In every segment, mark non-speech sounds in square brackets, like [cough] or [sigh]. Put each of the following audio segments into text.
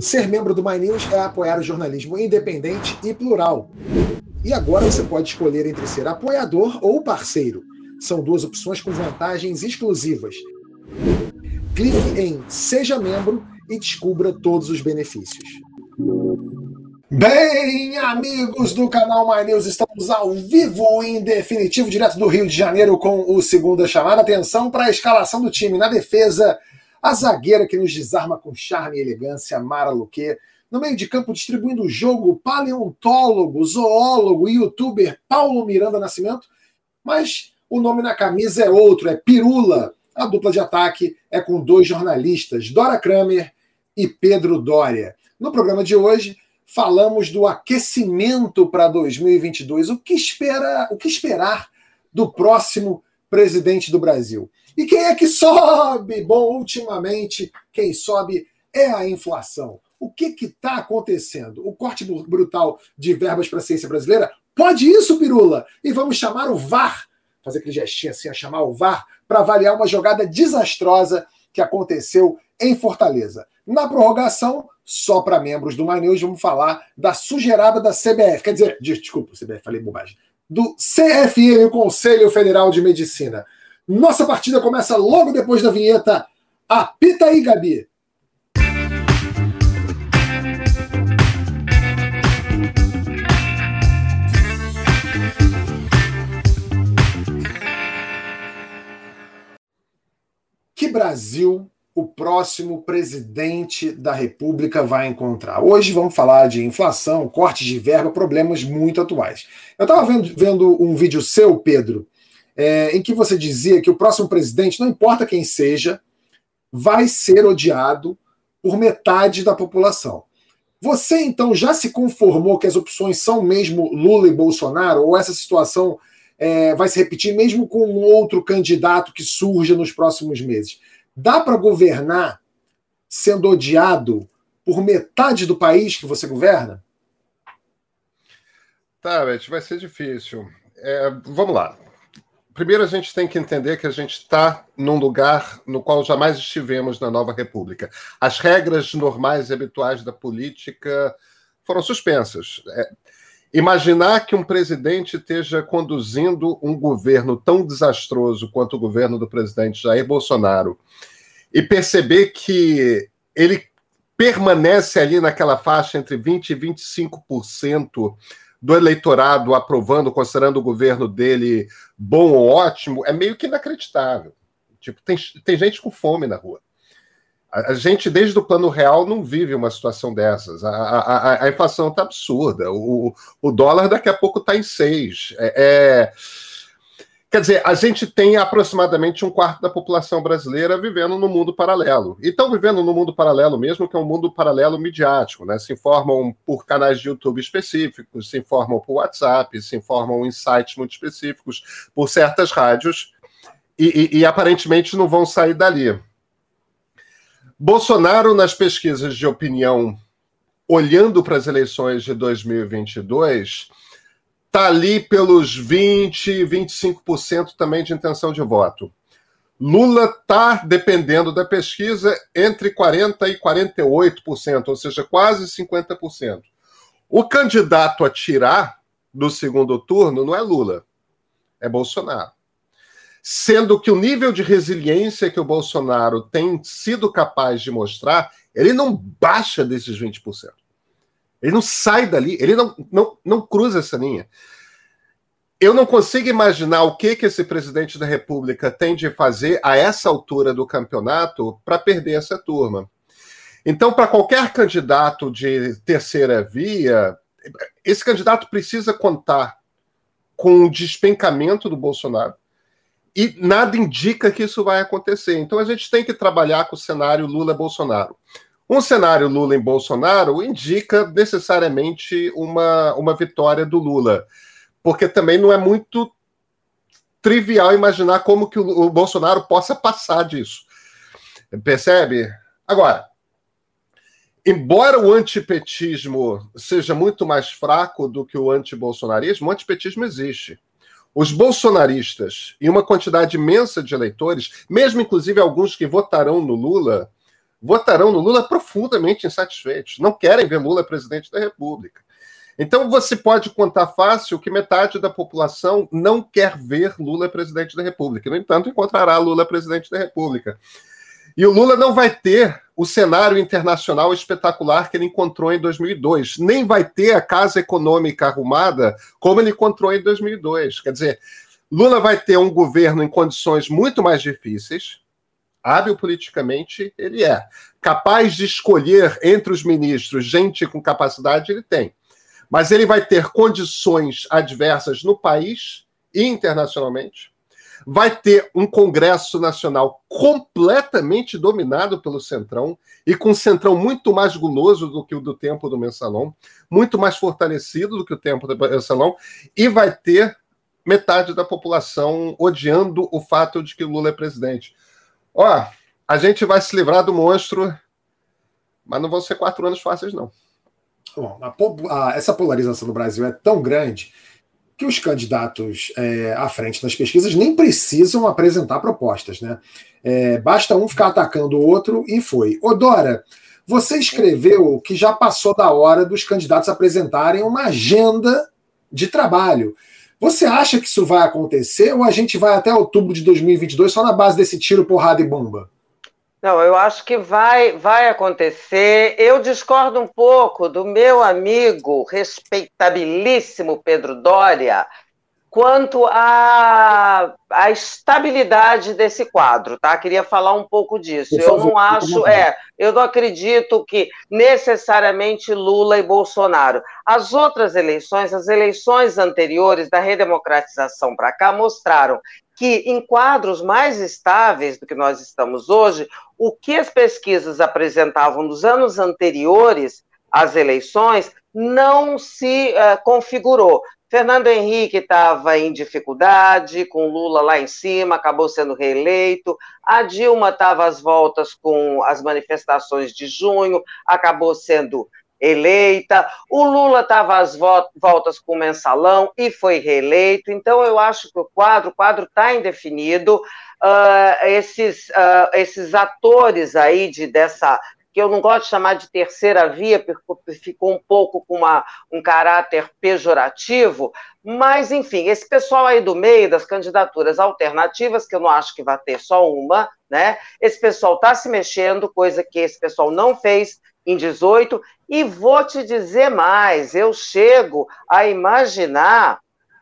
Ser membro do My News é apoiar o jornalismo independente e plural. E agora você pode escolher entre ser apoiador ou parceiro. São duas opções com vantagens exclusivas. Clique em Seja Membro e descubra todos os benefícios. Bem, amigos do canal My News, estamos ao vivo em definitivo, direto do Rio de Janeiro, com o segunda chamada. Atenção para a escalação do time. Na defesa, a zagueira que nos desarma com charme e elegância, Mara Luque. No meio de campo, distribuindo o jogo, paleontólogo, zoólogo e youtuber Paulo Miranda Nascimento. Mas o nome na camisa é outro, é Pirula. A dupla de ataque é com dois jornalistas, Dora Kramer e Pedro Dória. No programa de hoje, falamos do aquecimento para 2022. O que, espera, o que esperar do próximo presidente do Brasil? E quem é que sobe? Bom, ultimamente, quem sobe é a inflação. O que está acontecendo? O corte brutal de verbas para a ciência brasileira? Pode isso, Pirula? E vamos chamar o VAR, fazer aquele gestinho assim, a chamar o VAR, para avaliar uma jogada desastrosa que aconteceu em Fortaleza. Na prorrogação, só para membros do My vamos falar da sujeirada da CBF. Quer dizer, desculpa, CBF, falei bobagem. Do CFM, o Conselho Federal de Medicina. Nossa partida começa logo depois da vinheta. Apita aí, Gabi. Que Brasil o próximo presidente da República vai encontrar. Hoje vamos falar de inflação, cortes de verba, problemas muito atuais. Eu estava vendo, vendo, um vídeo seu, Pedro, é, em que você dizia que o próximo presidente, não importa quem seja, vai ser odiado por metade da população. Você então já se conformou que as opções são mesmo Lula e Bolsonaro, ou essa situação é, vai se repetir mesmo com um outro candidato que surja nos próximos meses? Dá para governar sendo odiado por metade do país que você governa? Tá, Beth, vai ser difícil. É, vamos lá. Primeiro, a gente tem que entender que a gente está num lugar no qual jamais estivemos na nova República. As regras normais e habituais da política foram suspensas. É, imaginar que um presidente esteja conduzindo um governo tão desastroso quanto o governo do presidente Jair Bolsonaro e perceber que ele permanece ali naquela faixa entre 20% e 25% do eleitorado aprovando, considerando o governo dele bom ou ótimo, é meio que inacreditável. Tipo, tem, tem gente com fome na rua. A, a gente, desde o plano real, não vive uma situação dessas. A, a, a inflação está absurda. O, o dólar daqui a pouco está em seis. É, é Quer dizer, a gente tem aproximadamente um quarto da população brasileira vivendo no mundo paralelo. E estão vivendo no mundo paralelo mesmo, que é um mundo paralelo midiático, né? Se informam por canais de YouTube específicos, se informam por WhatsApp, se informam em sites muito específicos, por certas rádios, e, e, e aparentemente não vão sair dali. Bolsonaro, nas pesquisas de opinião, olhando para as eleições de 2022 está ali pelos 20, 25% também de intenção de voto. Lula está, dependendo da pesquisa, entre 40% e 48%, ou seja, quase 50%. O candidato a tirar do segundo turno não é Lula, é Bolsonaro. Sendo que o nível de resiliência que o Bolsonaro tem sido capaz de mostrar, ele não baixa desses 20%. Ele não sai dali, ele não, não, não cruza essa linha. Eu não consigo imaginar o que, que esse presidente da República tem de fazer a essa altura do campeonato para perder essa turma. Então, para qualquer candidato de terceira via, esse candidato precisa contar com o despencamento do Bolsonaro. E nada indica que isso vai acontecer. Então a gente tem que trabalhar com o cenário Lula-Bolsonaro. Um cenário Lula em Bolsonaro indica necessariamente uma, uma vitória do Lula, porque também não é muito trivial imaginar como que o, o Bolsonaro possa passar disso. Percebe? Agora, embora o antipetismo seja muito mais fraco do que o antibolsonarismo, o antipetismo existe. Os bolsonaristas e uma quantidade imensa de eleitores, mesmo inclusive alguns que votarão no Lula, votarão no Lula profundamente insatisfeitos, não querem ver Lula presidente da República. Então você pode contar fácil que metade da população não quer ver Lula presidente da República. No entanto, encontrará Lula presidente da República. E o Lula não vai ter o cenário internacional espetacular que ele encontrou em 2002. Nem vai ter a casa econômica arrumada como ele encontrou em 2002. Quer dizer, Lula vai ter um governo em condições muito mais difíceis. Hábil politicamente, ele é. Capaz de escolher entre os ministros gente com capacidade, ele tem mas ele vai ter condições adversas no país e internacionalmente. Vai ter um Congresso Nacional completamente dominado pelo Centrão e com um Centrão muito mais guloso do que o do tempo do Mensalão, muito mais fortalecido do que o tempo do Mensalão, e vai ter metade da população odiando o fato de que Lula é presidente. Ó, a gente vai se livrar do monstro, mas não vão ser quatro anos fáceis, não. Bom, a, a, essa polarização no Brasil é tão grande que os candidatos é, à frente das pesquisas nem precisam apresentar propostas, né? É, basta um ficar atacando o outro e foi. Odora, você escreveu que já passou da hora dos candidatos apresentarem uma agenda de trabalho. Você acha que isso vai acontecer ou a gente vai até outubro de 2022 só na base desse tiro, porrada e bomba? Não, eu acho que vai, vai acontecer. Eu discordo um pouco do meu amigo respeitabilíssimo Pedro Doria quanto à, à estabilidade desse quadro, tá? Queria falar um pouco disso. Eu não acho, é, eu não acredito que necessariamente Lula e Bolsonaro. As outras eleições, as eleições anteriores da redemocratização para cá mostraram que em quadros mais estáveis do que nós estamos hoje, o que as pesquisas apresentavam nos anos anteriores às eleições não se uh, configurou. Fernando Henrique estava em dificuldade, com Lula lá em cima, acabou sendo reeleito. A Dilma estava às voltas com as manifestações de junho, acabou sendo eleita, o Lula estava às voltas com o mensalão e foi reeleito, então eu acho que o quadro, quadro está indefinido, uh, esses, uh, esses atores aí de, dessa, que eu não gosto de chamar de terceira via, porque ficou um pouco com uma, um caráter pejorativo, mas, enfim, esse pessoal aí do meio das candidaturas alternativas, que eu não acho que vai ter só uma, né? Esse pessoal está se mexendo, coisa que esse pessoal não fez em 18, e vou te dizer mais, eu chego a imaginar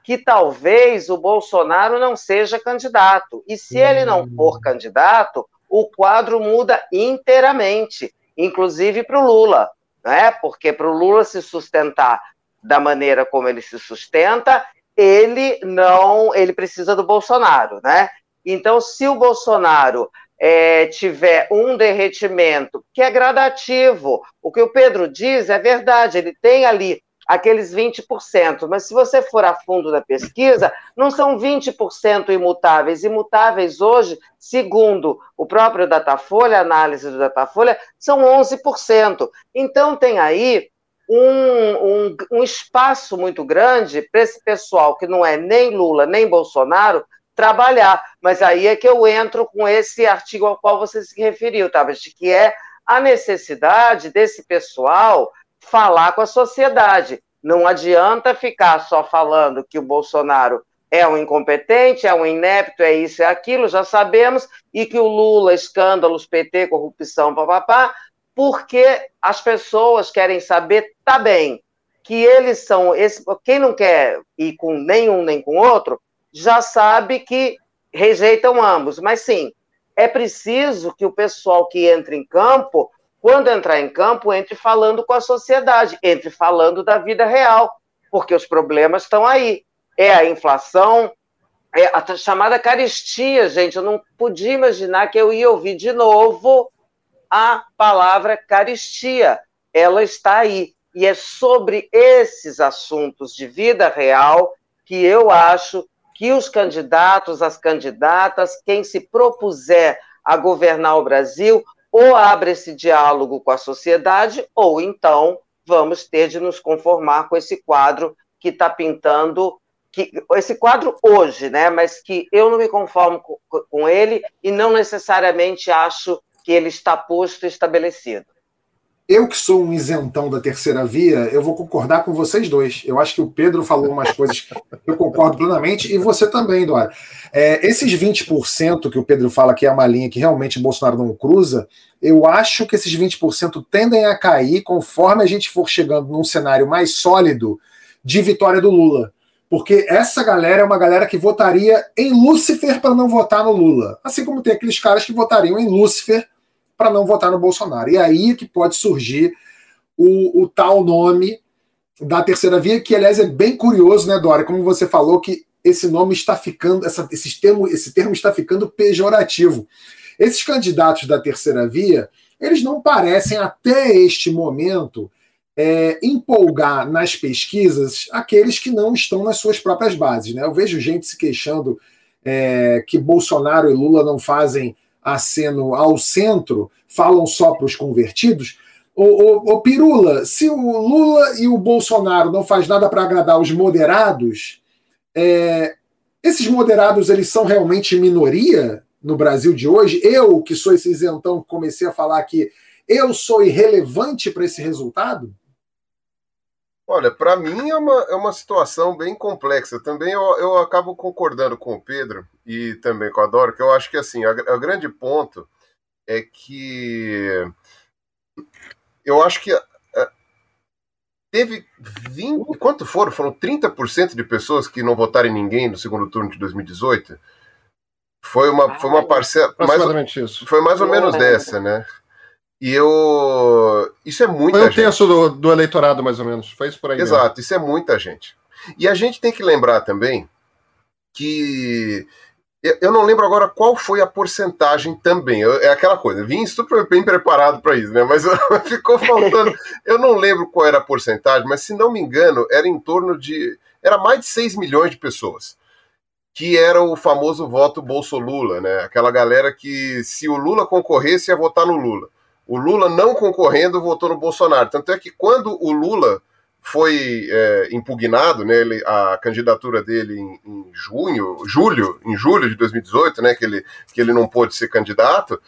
que talvez o Bolsonaro não seja candidato. E se ele não hum. for candidato, o quadro muda inteiramente, inclusive para o Lula, né? Porque para o Lula se sustentar da maneira como ele se sustenta, ele não, ele precisa do Bolsonaro, né? Então, se o Bolsonaro é, tiver um derretimento, que é gradativo. O que o Pedro diz é verdade, ele tem ali aqueles 20%, mas se você for a fundo da pesquisa, não são 20% imutáveis. Imutáveis hoje, segundo o próprio Datafolha, a análise do Datafolha, são 11%. Então tem aí um, um, um espaço muito grande para esse pessoal que não é nem Lula nem Bolsonaro trabalhar. Mas aí é que eu entro com esse artigo ao qual você se referiu, Tabet, que é a necessidade desse pessoal falar com a sociedade. Não adianta ficar só falando que o Bolsonaro é um incompetente, é um inepto, é isso, é aquilo, já sabemos, e que o Lula, escândalos, PT, corrupção, papapá, porque as pessoas querem saber, tá bem, que eles são, esse, quem não quer ir com nenhum nem com outro, já sabe que rejeitam ambos. Mas sim, é preciso que o pessoal que entra em campo, quando entrar em campo, entre falando com a sociedade, entre falando da vida real, porque os problemas estão aí. É a inflação, é a chamada caristia, gente. Eu não podia imaginar que eu ia ouvir de novo a palavra caristia. Ela está aí. E é sobre esses assuntos de vida real que eu acho que os candidatos, as candidatas, quem se propuser a governar o Brasil, ou abre esse diálogo com a sociedade, ou então vamos ter de nos conformar com esse quadro que está pintando, que, esse quadro hoje, né? Mas que eu não me conformo com, com ele e não necessariamente acho que ele está posto e estabelecido. Eu que sou um isentão da terceira via, eu vou concordar com vocês dois. Eu acho que o Pedro falou umas coisas que eu concordo plenamente, e você também, Dora. É, esses 20% que o Pedro fala que é uma linha que realmente Bolsonaro não cruza, eu acho que esses 20% tendem a cair conforme a gente for chegando num cenário mais sólido de vitória do Lula. Porque essa galera é uma galera que votaria em Lúcifer para não votar no Lula. Assim como tem aqueles caras que votariam em Lúcifer para não votar no Bolsonaro. E aí que pode surgir o, o, tal nome da terceira via, que aliás é bem curioso, né, Dora? Como você falou, que esse nome está ficando, essa, esse, termo, esse termo está ficando pejorativo. Esses candidatos da terceira via, eles não parecem, até este momento, é, empolgar nas pesquisas aqueles que não estão nas suas próprias bases. Né? Eu vejo gente se queixando é, que Bolsonaro e Lula não fazem aceno ao centro, falam só para os convertidos. O, o, o, Pirula, se o Lula e o Bolsonaro não faz nada para agradar os moderados, é, esses moderados eles são realmente minoria no Brasil de hoje? Eu, que sou esse isentão, comecei a falar que eu sou irrelevante para esse resultado? Olha, para mim é uma, é uma situação bem complexa. Também eu, eu acabo concordando com o Pedro e também com a Dora, que eu acho que assim, o grande ponto é que eu acho que é, teve 20. Quanto foram? Foram 30% de pessoas que não votaram em ninguém no segundo turno de 2018? Foi uma, foi uma parcela. Mais, isso. Foi mais ou menos dessa, né? E eu. Isso é muita Foi um terço do, do eleitorado, mais ou menos. Foi isso por aí. Exato, mesmo. isso é muita gente. E a gente tem que lembrar também que. Eu não lembro agora qual foi a porcentagem também. É aquela coisa, vim super bem preparado para isso, né? Mas [laughs] ficou faltando. [laughs] eu não lembro qual era a porcentagem, mas se não me engano, era em torno de. Era mais de 6 milhões de pessoas que era o famoso voto Bolso-Lula, né? Aquela galera que, se o Lula concorresse, ia votar no Lula. O Lula não concorrendo votou no Bolsonaro. Tanto é que quando o Lula foi é, impugnado, né, ele, a candidatura dele em, em, junho, julho, em julho de 2018, né, que ele, que ele não pôde ser candidato,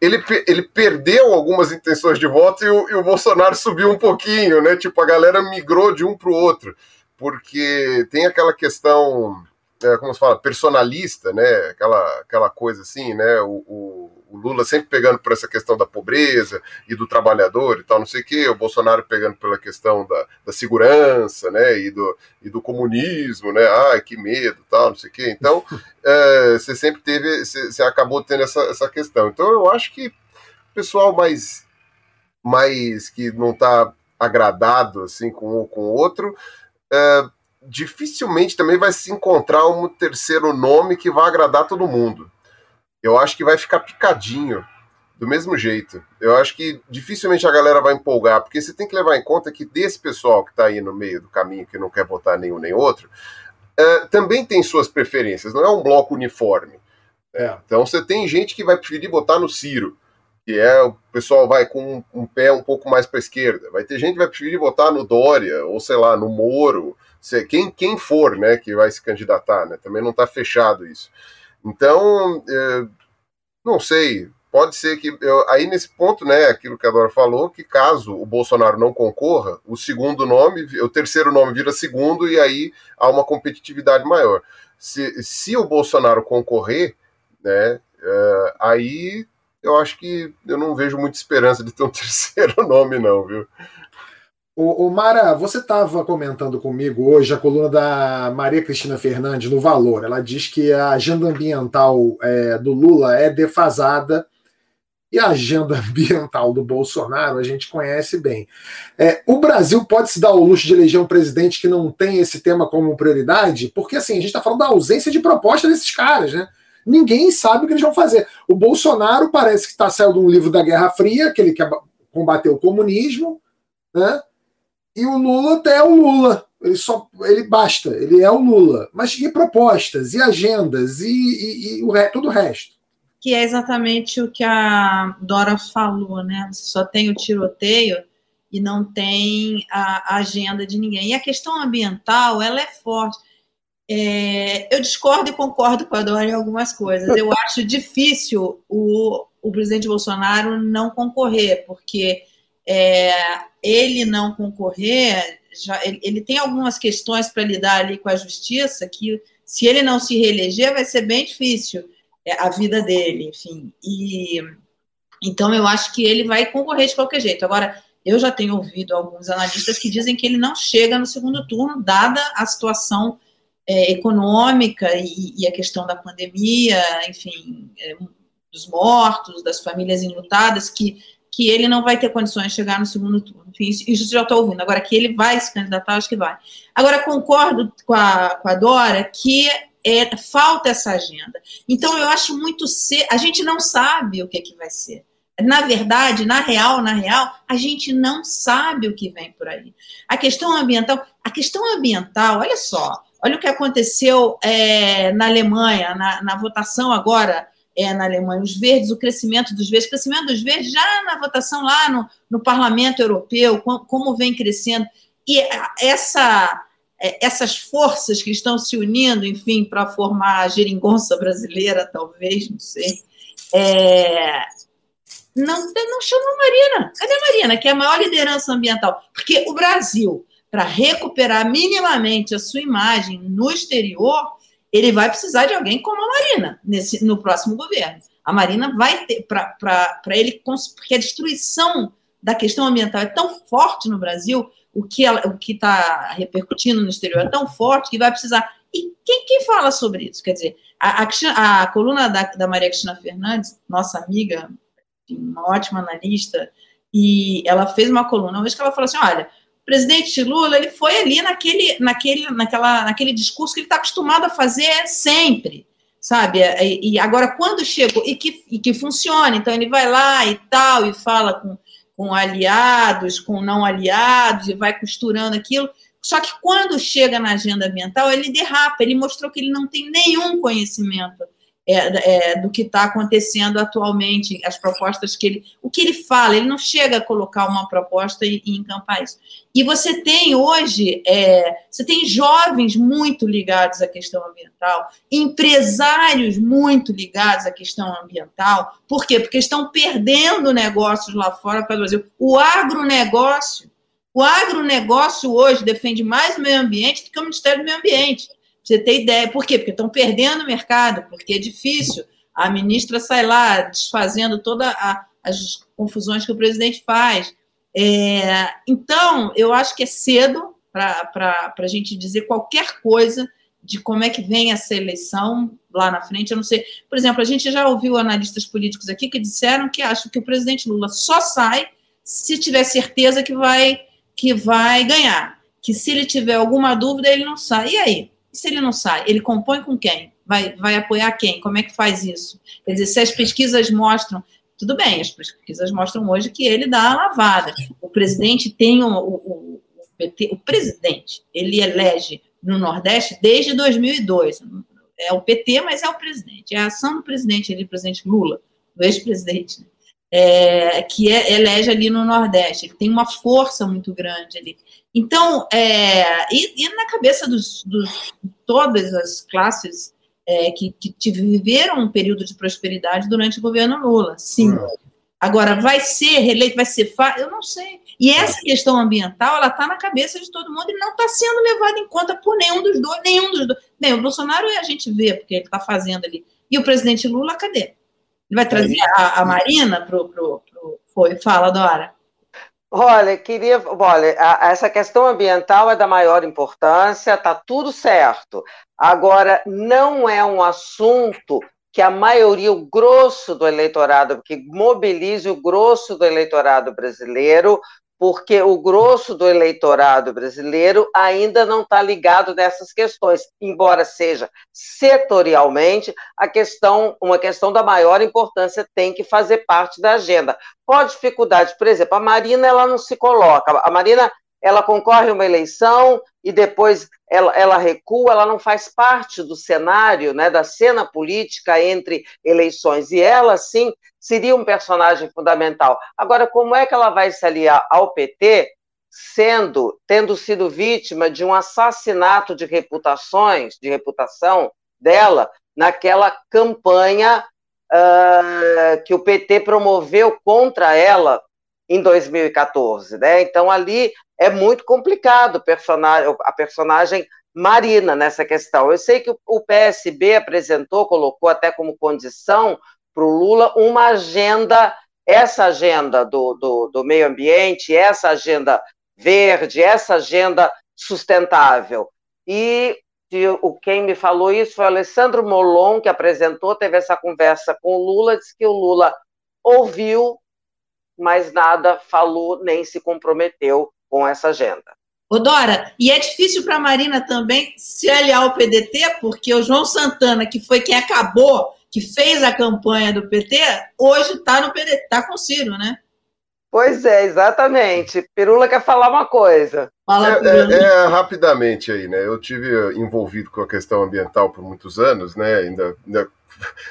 ele, ele perdeu algumas intenções de voto e o, e o Bolsonaro subiu um pouquinho, né? Tipo, a galera migrou de um para o outro, porque tem aquela questão é, como se fala, personalista, né? Aquela, aquela coisa assim, né? O, o, o, Lula sempre pegando por essa questão da pobreza e do trabalhador e tal, não sei o quê, o Bolsonaro pegando pela questão da, da segurança, né? E do, e do comunismo, né? Ai, que medo, tal, não sei o quê. Então, é, [laughs] você sempre teve, você, você acabou tendo essa, essa questão. Então, eu acho que o pessoal mais, mais que não está agradado assim com um com o outro. É, dificilmente também vai se encontrar um terceiro nome que vai agradar todo mundo. Eu acho que vai ficar picadinho do mesmo jeito. Eu acho que dificilmente a galera vai empolgar, porque você tem que levar em conta que desse pessoal que está aí no meio do caminho, que não quer votar nenhum nem outro, uh, também tem suas preferências, não é um bloco uniforme. É. Então você tem gente que vai preferir votar no Ciro, que é o pessoal vai com um, um pé um pouco mais para a esquerda. Vai ter gente que vai preferir votar no Dória, ou sei lá, no Moro, quem, quem for né, que vai se candidatar, né? Também não está fechado isso. Então, é, não sei, pode ser que. Eu, aí nesse ponto, né, aquilo que a Dora falou, que caso o Bolsonaro não concorra, o segundo nome, o terceiro nome vira segundo, e aí há uma competitividade maior. Se, se o Bolsonaro concorrer, né, é, aí eu acho que eu não vejo muita esperança de ter um [laughs] terceiro nome, não, viu? O, Mara, você estava comentando comigo hoje a coluna da Maria Cristina Fernandes no Valor. Ela diz que a agenda ambiental é, do Lula é defasada e a agenda [laughs] ambiental do Bolsonaro a gente conhece bem. É, o Brasil pode se dar o luxo de eleger um presidente que não tem esse tema como prioridade, porque assim, a gente está falando da ausência de proposta desses caras, né? Ninguém sabe o que eles vão fazer. O Bolsonaro parece que está saindo de um livro da Guerra Fria, que ele quer combater o comunismo, né? E o Lula até é o Lula. Ele só ele basta, ele é o Lula. Mas e propostas, e agendas, e, e, e o, todo o resto? Que é exatamente o que a Dora falou, né? Você só tem o tiroteio e não tem a, a agenda de ninguém. E a questão ambiental, ela é forte. É, eu discordo e concordo com a Dora em algumas coisas. Eu [laughs] acho difícil o, o presidente Bolsonaro não concorrer, porque é, ele não concorrer, já, ele, ele tem algumas questões para lidar ali com a justiça que, se ele não se reeleger, vai ser bem difícil é, a vida dele, enfim. E então eu acho que ele vai concorrer de qualquer jeito. Agora, eu já tenho ouvido alguns analistas que dizem que ele não chega no segundo turno, dada a situação é, econômica e, e, a questão da pandemia, enfim, é, dos mortos, das famílias enlutadas, que, que ele não vai ter condições de chegar no segundo turno. Isso, isso já estou ouvindo. Agora, que ele vai se candidatar, acho que vai. Agora, concordo com a, com a Dora que é, falta essa agenda. Então, eu acho muito cedo. A gente não sabe o que, é que vai ser. Na verdade, na real, na real, a gente não sabe o que vem por aí. A questão ambiental, a questão ambiental, olha só, olha o que aconteceu é, na Alemanha, na, na votação agora é, na Alemanha, os verdes, o crescimento dos verdes, o crescimento dos verdes já na votação lá no, no Parlamento Europeu, como, como vem crescendo. E essa, é, essas forças que estão se unindo, enfim, para formar a geringonça brasileira, talvez, não sei, é, não, não chamou Marina. Cadê a Marina, que é a maior liderança ambiental? Porque o Brasil, para recuperar minimamente a sua imagem no exterior, ele vai precisar de alguém como a Marina nesse, no próximo governo. A Marina vai ter, para ele, porque a destruição da questão ambiental é tão forte no Brasil, o que está repercutindo no exterior é tão forte que vai precisar. E quem, quem fala sobre isso? Quer dizer, a, a, a coluna da, da Maria Cristina Fernandes, nossa amiga, uma ótima analista, e ela fez uma coluna hoje que ela falou assim: olha, presidente Lula ele foi ali naquele, naquele, naquela, naquele discurso que ele está acostumado a fazer sempre, sabe? E, e, agora, quando chegou, e que, e que funciona, então ele vai lá e tal, e fala com, com aliados, com não aliados, e vai costurando aquilo. Só que quando chega na agenda ambiental, ele derrapa, ele mostrou que ele não tem nenhum conhecimento é, é, do que está acontecendo atualmente, as propostas que ele. O que ele fala, ele não chega a colocar uma proposta e, e encampar isso. E você tem hoje, é, você tem jovens muito ligados à questão ambiental, empresários muito ligados à questão ambiental. Por quê? Porque estão perdendo negócios lá fora para o Brasil. O agronegócio. O agronegócio hoje defende mais o meio ambiente do que o Ministério do Meio Ambiente você ter ideia. Por quê? Porque estão perdendo o mercado, porque é difícil. A ministra sai lá desfazendo todas as confusões que o presidente faz. É, então, eu acho que é cedo para a gente dizer qualquer coisa de como é que vem essa eleição lá na frente. Eu não sei. Por exemplo, a gente já ouviu analistas políticos aqui que disseram que acham que o presidente Lula só sai se tiver certeza que vai, que vai ganhar. Que se ele tiver alguma dúvida, ele não sai. E aí? E se ele não sai? Ele compõe com quem? Vai, vai apoiar quem? Como é que faz isso? Quer dizer, se as pesquisas mostram. Tudo bem, as pesquisas mostram hoje que ele dá a lavada. O presidente tem o, o, o, PT, o presidente, ele elege no Nordeste desde 2002. É o PT, mas é o presidente. É a ação do presidente, ele, presidente Lula, do ex-presidente, né? é, que é, elege ali no Nordeste. Ele tem uma força muito grande ali. Então, é, e, e, na cabeça dos, dos todas as classes é, que, que, viveram um período de prosperidade durante o governo Lula, sim. Agora, vai ser reeleito, vai ser fácil? Eu não sei. E essa questão ambiental, ela está na cabeça de todo mundo e não está sendo levada em conta por nenhum dos dois, nenhum dos dois. Bem, o Bolsonaro a gente vê, porque ele está fazendo ali. E o presidente Lula, cadê? Ele vai trazer a, a Marina para o. Foi, fala, Dora. Olha, queria. Olha, a, essa questão ambiental é da maior importância, está tudo certo. Agora, não é um assunto que a maioria, o grosso do eleitorado, que mobilize o grosso do eleitorado brasileiro, porque o grosso do eleitorado brasileiro ainda não está ligado nessas questões, embora seja setorialmente a questão, uma questão da maior importância tem que fazer parte da agenda. Qual a dificuldade? Por exemplo, a Marina ela não se coloca, a Marina ela concorre a uma eleição e depois ela, ela, recua, ela não faz parte do cenário, né, da cena política entre eleições, e ela, sim, seria um personagem fundamental. Agora, como é que ela vai se aliar ao PT sendo, tendo sido vítima de um assassinato de reputações, de reputação dela, naquela campanha uh, que o PT promoveu contra ela em 2014, né? Então ali é muito complicado personagem, a personagem Marina nessa questão. Eu sei que o PSB apresentou, colocou até como condição para o Lula uma agenda, essa agenda do, do, do meio ambiente, essa agenda verde, essa agenda sustentável. E o quem me falou isso foi o Alessandro Molon, que apresentou, teve essa conversa com o Lula, disse que o Lula ouviu, mas nada falou nem se comprometeu com essa agenda. Ô Dora, e é difícil para a Marina também se aliar ao PDT, porque o João Santana, que foi quem acabou, que fez a campanha do PT, hoje está no PDT, está com o Ciro, né? Pois é, exatamente. Pirula quer falar uma coisa. Fala, é, é, é, rapidamente aí, né? Eu tive envolvido com a questão ambiental por muitos anos, né? Ainda, ainda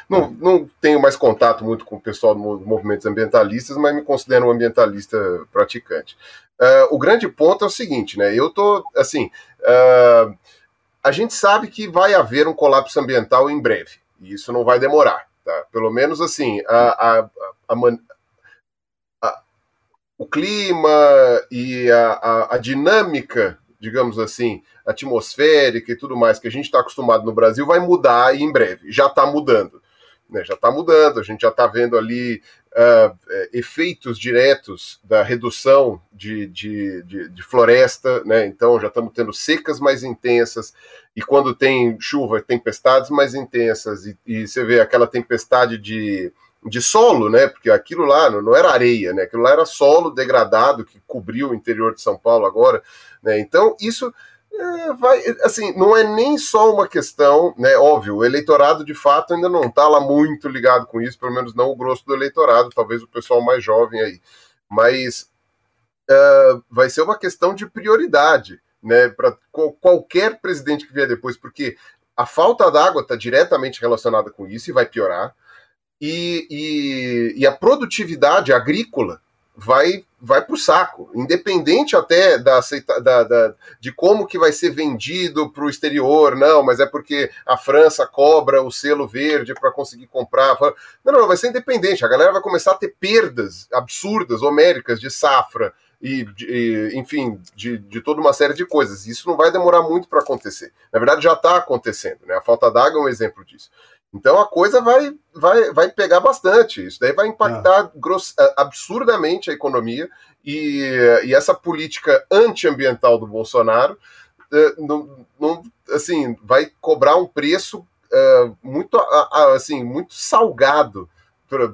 não, não tenho mais contato muito com o pessoal dos movimentos ambientalistas, mas me considero um ambientalista praticante. Uh, o grande ponto é o seguinte, né? Eu tô assim, uh, a gente sabe que vai haver um colapso ambiental em breve, e isso não vai demorar, tá? Pelo menos assim, a, a, a, o clima e a, a, dinâmica, digamos assim, atmosférica e tudo mais que a gente está acostumado no Brasil vai mudar em breve. Já está mudando. Né? Já está mudando, a gente já está vendo ali uh, efeitos diretos da redução de, de, de, de floresta, né? então já estamos tendo secas mais intensas, e quando tem chuva, tempestades mais intensas, e, e você vê aquela tempestade de de solo, né? Porque aquilo lá não, era areia, né? Aquilo lá era solo degradado que cobriu o interior de São Paulo agora, né? Então isso é, vai, assim, não é nem só uma questão, né? Óbvio, o eleitorado de fato ainda não está lá muito ligado com isso, pelo menos não o grosso do eleitorado, talvez o pessoal mais jovem aí, mas uh, vai ser uma questão de prioridade, né? Para qualquer presidente que vier depois, porque a falta d'água está diretamente relacionada com isso e vai piorar e, e, e a produtividade agrícola vai vai para o saco, independente até da, da, da, de como que vai ser vendido para o exterior, não, mas é porque a França cobra o selo verde para conseguir comprar. Não, não, vai ser independente, a galera vai começar a ter perdas absurdas, homéricas de safra e, enfim, de, de toda uma série de coisas. Isso não vai demorar muito para acontecer. Na verdade, já está acontecendo, né? A falta d'água é um exemplo disso. Então a coisa vai, vai, vai pegar bastante. Isso daí vai impactar ah. absurdamente a economia e, e essa política antiambiental do Bolsonaro uh, não, não, assim, vai cobrar um preço uh, muito, uh, assim, muito salgado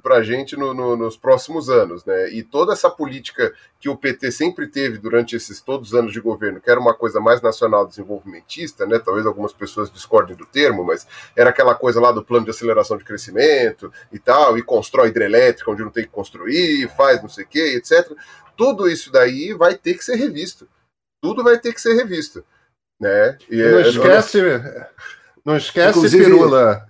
para a gente no, no, nos próximos anos, né? E toda essa política que o PT sempre teve durante esses todos os anos de governo, que era uma coisa mais nacional desenvolvimentista, né? Talvez algumas pessoas discordem do termo, mas era aquela coisa lá do plano de aceleração de crescimento e tal, e constrói hidrelétrica onde não tem que construir, faz não sei o quê, etc. Tudo isso daí vai ter que ser revisto. Tudo vai ter que ser revisto, né? E, não esquece, não esquece, Inclusive, Pirula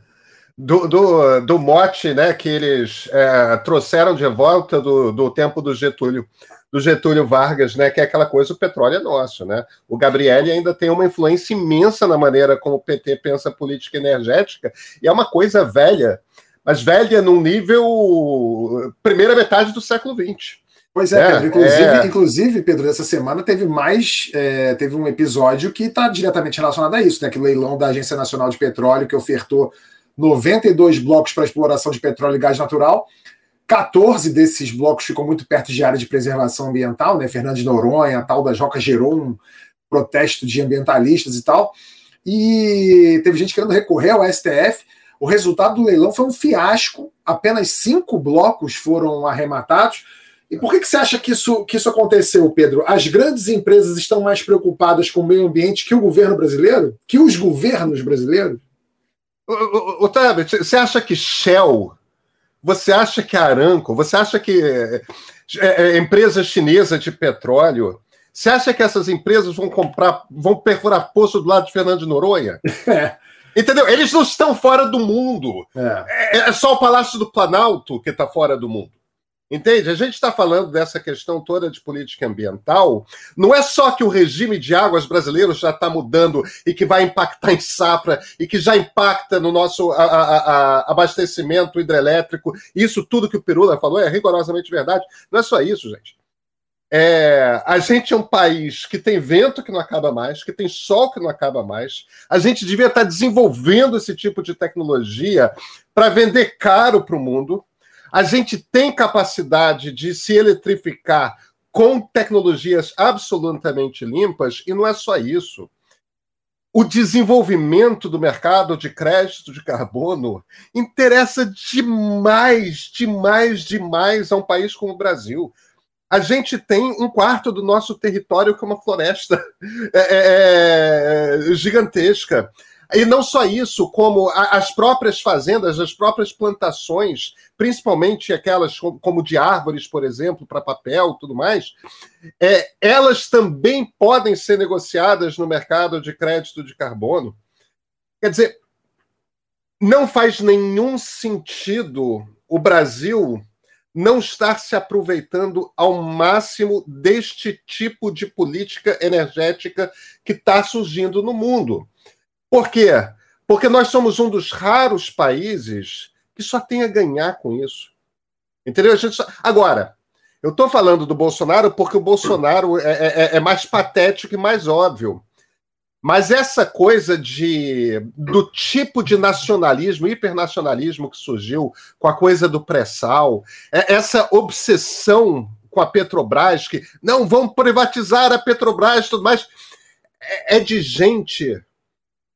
do, do, do mote né, que eles é, trouxeram de volta do, do tempo do Getúlio, do Getúlio Vargas, né, que é aquela coisa, o petróleo é nosso. Né? O Gabriele ainda tem uma influência imensa na maneira como o PT pensa política energética, e é uma coisa velha, mas velha num nível primeira metade do século XX. Pois é, é Pedro. Inclusive, é... inclusive, Pedro, essa semana teve mais. É, teve um episódio que está diretamente relacionado a isso, né? Que leilão da Agência Nacional de Petróleo que ofertou 92 blocos para exploração de petróleo e gás natural. 14 desses blocos ficam muito perto de área de preservação ambiental, né? Fernando de Noronha, a tal da Joca gerou um protesto de ambientalistas e tal. E teve gente querendo recorrer ao STF. O resultado do leilão foi um fiasco. Apenas cinco blocos foram arrematados. E por que, que você acha que isso, que isso aconteceu, Pedro? As grandes empresas estão mais preocupadas com o meio ambiente que o governo brasileiro? Que os governos brasileiros? Otávio, você acha que Shell, você acha que Aramco, você acha que é, é, empresa chinesa de petróleo, você acha que essas empresas vão comprar, vão perfurar poço do lado de Fernando de Noronha? [laughs] É. Entendeu? Eles não estão fora do mundo. É. é, é só o Palácio do Planalto que está fora do mundo. Entende? A gente está falando dessa questão toda de política ambiental. Não é só que o regime de águas brasileiro já está mudando e que vai impactar em safra e que já impacta no nosso a, a, a, abastecimento hidrelétrico. Isso tudo que o Pirula falou é rigorosamente verdade. Não é só isso, gente. É, a gente é um país que tem vento que não acaba mais, que tem sol que não acaba mais. A gente devia estar tá desenvolvendo esse tipo de tecnologia para vender caro para o mundo a gente tem capacidade de se eletrificar com tecnologias absolutamente limpas, e não é só isso. O desenvolvimento do mercado de crédito de carbono interessa demais, demais, demais a um país como o Brasil. A gente tem um quarto do nosso território que é uma floresta [laughs] é, é, é gigantesca. E não só isso, como as próprias fazendas, as próprias plantações, principalmente aquelas como de árvores, por exemplo, para papel tudo mais, é, elas também podem ser negociadas no mercado de crédito de carbono. Quer dizer, não faz nenhum sentido o Brasil não estar se aproveitando ao máximo deste tipo de política energética que está surgindo no mundo. Por quê? Porque nós somos um dos raros países que só tem a ganhar com isso. Entendeu? A gente só... Agora, eu estou falando do Bolsonaro porque o Bolsonaro é, é, é, é, mais patético e mais óbvio. Mas essa coisa de do tipo de nacionalismo, hipernacionalismo que surgiu com a coisa do pré-sal, é, essa obsessão com a Petrobras, que não vão privatizar a Petrobras e tudo mais, é, é de gente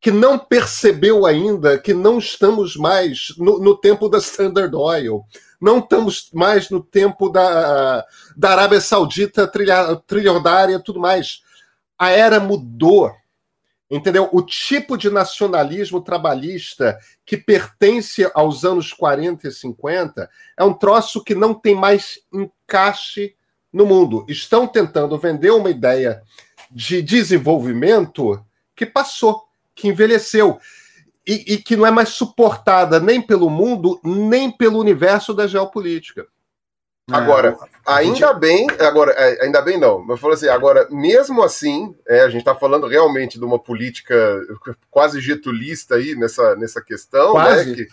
que não percebeu ainda que não estamos mais no, no, tempo da Standard Oil, não estamos mais no tempo da, da Arábia Saudita trilha, trilhardária tudo mais. A era mudou. Entendeu? O tipo de nacionalismo trabalhista que pertence aos anos 40 e 50 é um troço que não tem mais encaixe no mundo. Estão tentando vender uma ideia de desenvolvimento que passou que envelheceu e, e, que não é mais suportada nem pelo mundo, nem pelo universo da geopolítica. É, agora, ainda bem, agora, é, ainda bem não, mas falou assim, agora, mesmo assim, é, a gente está falando realmente de uma política quase getulista aí nessa, nessa questão, né, quase. né? Que,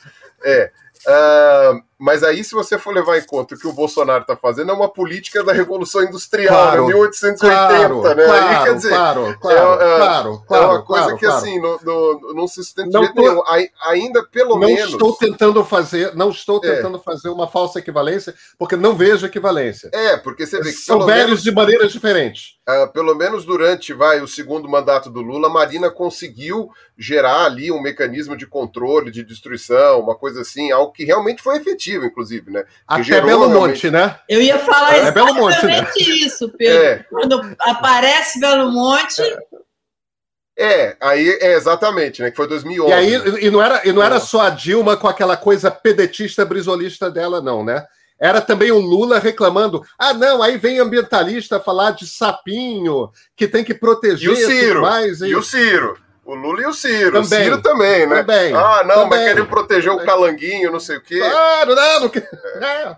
é, Uh, mas aí, se você for levar em conta o que o Bolsonaro está fazendo, é uma política da Revolução Industrial, claro, né? 1880, claro, né? Claro, aí, quer dizer, claro, claro, é, claro, é uma coisa claro, que, assim, não, não, não se sustenta de jeito tô, nenhum. Ainda, pelo não menos... Estou tentando fazer, não estou é. tentando é. fazer uma falsa equivalência, porque não vejo equivalência. É, porque você vê que... São velhos menos, de maneiras diferentes. Uh, pelo menos durante vai, o segundo mandato do Lula, a Marina conseguiu gerar ali um mecanismo de controle, de destruição, uma coisa assim, algo que realmente foi efetivo, inclusive, né? Até Belo realmente... Monte, né? Eu ia falar é, exatamente Belo Monte, né? isso, Pedro. É. Quando aparece Belo Monte... É, aí é exatamente, né? Que foi 2011. E aí e não era, e não era é. só a Dilma com aquela coisa pedetista, brisolista dela, não, né? Era também o Lula reclamando: ah, não, aí vem ambientalista falar de sapinho, que tem que proteger e o Ciro, mais. E... e o Ciro. O Lula e o Ciro. Também, o Ciro também, né? Também, ah, não, também, mas querem proteger o calanguinho, não sei o quê. Claro, não, não... É.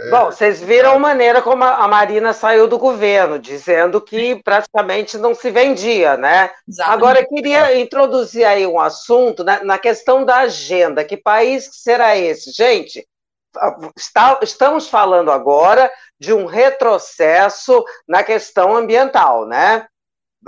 É. Bom, vocês viram a maneira como a Marina saiu do governo, dizendo que praticamente não se vendia, né? Exatamente. Agora, eu queria introduzir aí um assunto né, na questão da agenda. Que país será esse? Gente, está, estamos falando agora de um retrocesso na questão ambiental, né?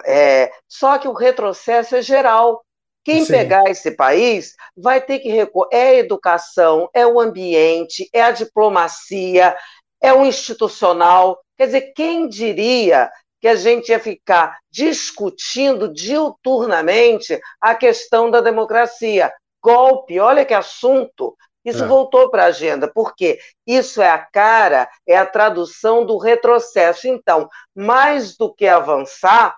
É, só que o retrocesso é geral. Quem Sim. pegar esse país vai ter que recorrer. É a educação, é o ambiente, é a diplomacia, é o institucional. Quer dizer, quem diria que a gente ia ficar discutindo diuturnamente a questão da democracia? Golpe, olha que assunto. Isso é. voltou para a agenda, porque isso é a cara, é a tradução do retrocesso. Então, mais do que avançar,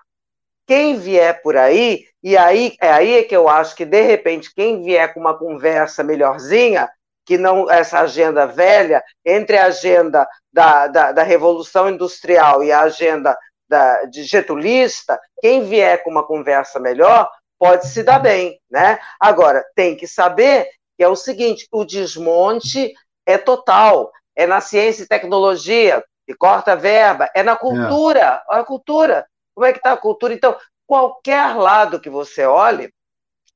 quem vier por aí, e aí é aí que eu acho que, de repente, quem vier com uma conversa melhorzinha, que não essa agenda velha, entre a agenda da, da, da Revolução Industrial e a agenda da, de getulista, quem vier com uma conversa melhor pode se dar bem, né? Agora, tem que saber que é o seguinte: o desmonte é total. é na ciência e tecnologia, e corta verba, é na cultura. É. Olha a cultura. Como é que está a cultura? Então, qualquer lado que você olhe,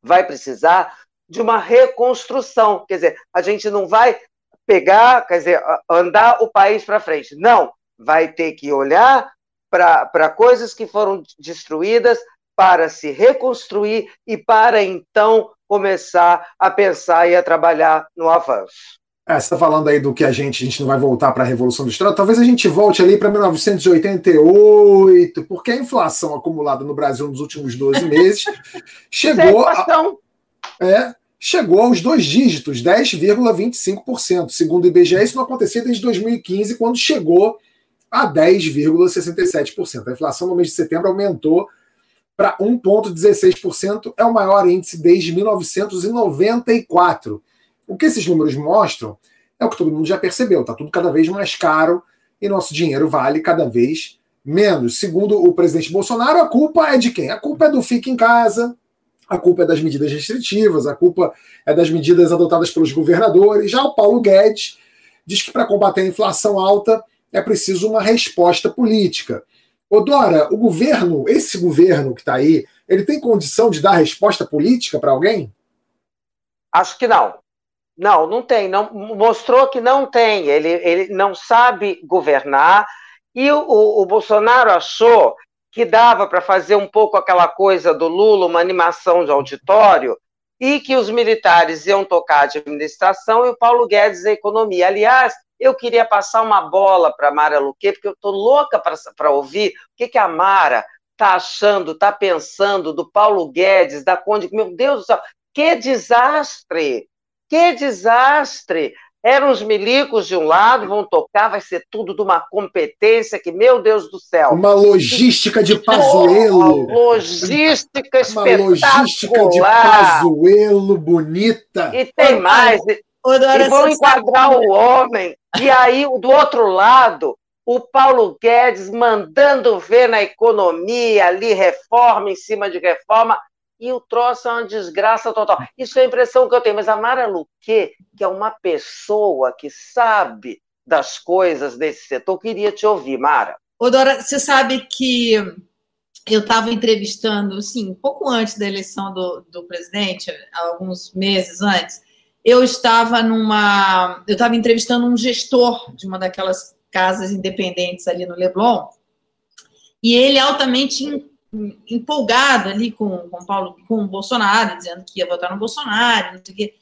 vai precisar de uma reconstrução. Quer dizer, a gente não vai pegar, quer dizer, andar o país para frente. Não, vai ter que olhar para coisas que foram destruídas para se reconstruir e para então começar a pensar e a trabalhar no avanço. É, você está falando aí do que a gente, a gente não vai voltar para a Revolução Industrial. Talvez a gente volte ali para 1988, porque a inflação acumulada no Brasil nos últimos 12 [laughs] meses chegou, a, é, chegou aos dois dígitos, 10,25%. Segundo o IBGE, isso não acontecia desde 2015, quando chegou a 10,67%. A inflação no mês de setembro aumentou para 1,16%, é o maior índice desde 1994. O que esses números mostram é o que todo mundo já percebeu: está tudo cada vez mais caro e nosso dinheiro vale cada vez menos. Segundo o presidente Bolsonaro, a culpa é de quem? A culpa é do fique em casa, a culpa é das medidas restritivas, a culpa é das medidas adotadas pelos governadores. Já o Paulo Guedes diz que para combater a inflação alta é preciso uma resposta política. Ô Dora, o governo, esse governo que está aí, ele tem condição de dar resposta política para alguém? Acho que não. Não, não tem. Não, mostrou que não tem. Ele, ele não sabe governar. E o, o Bolsonaro achou que dava para fazer um pouco aquela coisa do Lula, uma animação de auditório, e que os militares iam tocar a administração e o Paulo Guedes a economia. Aliás, eu queria passar uma bola para a Mara Luque, porque eu estou louca para ouvir o que, que a Mara está achando, está pensando do Paulo Guedes, da Conde. Meu Deus do céu, que desastre! Que desastre! Eram os milicos de um lado, vão tocar, vai ser tudo de uma competência que, meu Deus do céu. Uma logística de Pazuelo. Uma logística espetacular. Uma logística de Pazuelo bonita. E tem mais. E vão enquadrar o homem. E aí, do outro lado, o Paulo Guedes mandando ver na economia ali reforma em cima de reforma e o troço é uma desgraça total. Isso é a impressão que eu tenho. Mas a Mara Luque, que é uma pessoa que sabe das coisas desse setor, queria te ouvir, Mara. Ô, Dora, você sabe que eu estava entrevistando, sim, um pouco antes da eleição do, do presidente, alguns meses antes, eu estava numa. Eu estava entrevistando um gestor de uma daquelas casas independentes ali no Leblon, e ele altamente empolgado ali com, com Paulo, com o Bolsonaro, dizendo que ia votar no Bolsonaro, não sei o quê.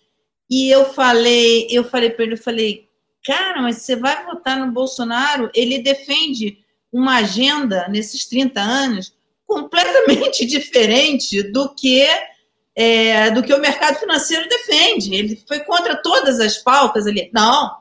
E eu falei, eu falei para ele, eu falei, cara, mas você vai votar no Bolsonaro? Ele defende uma agenda nesses 30 anos completamente [laughs] diferente do que é, do que o mercado financeiro defende. Ele foi contra todas as pautas ali. Não,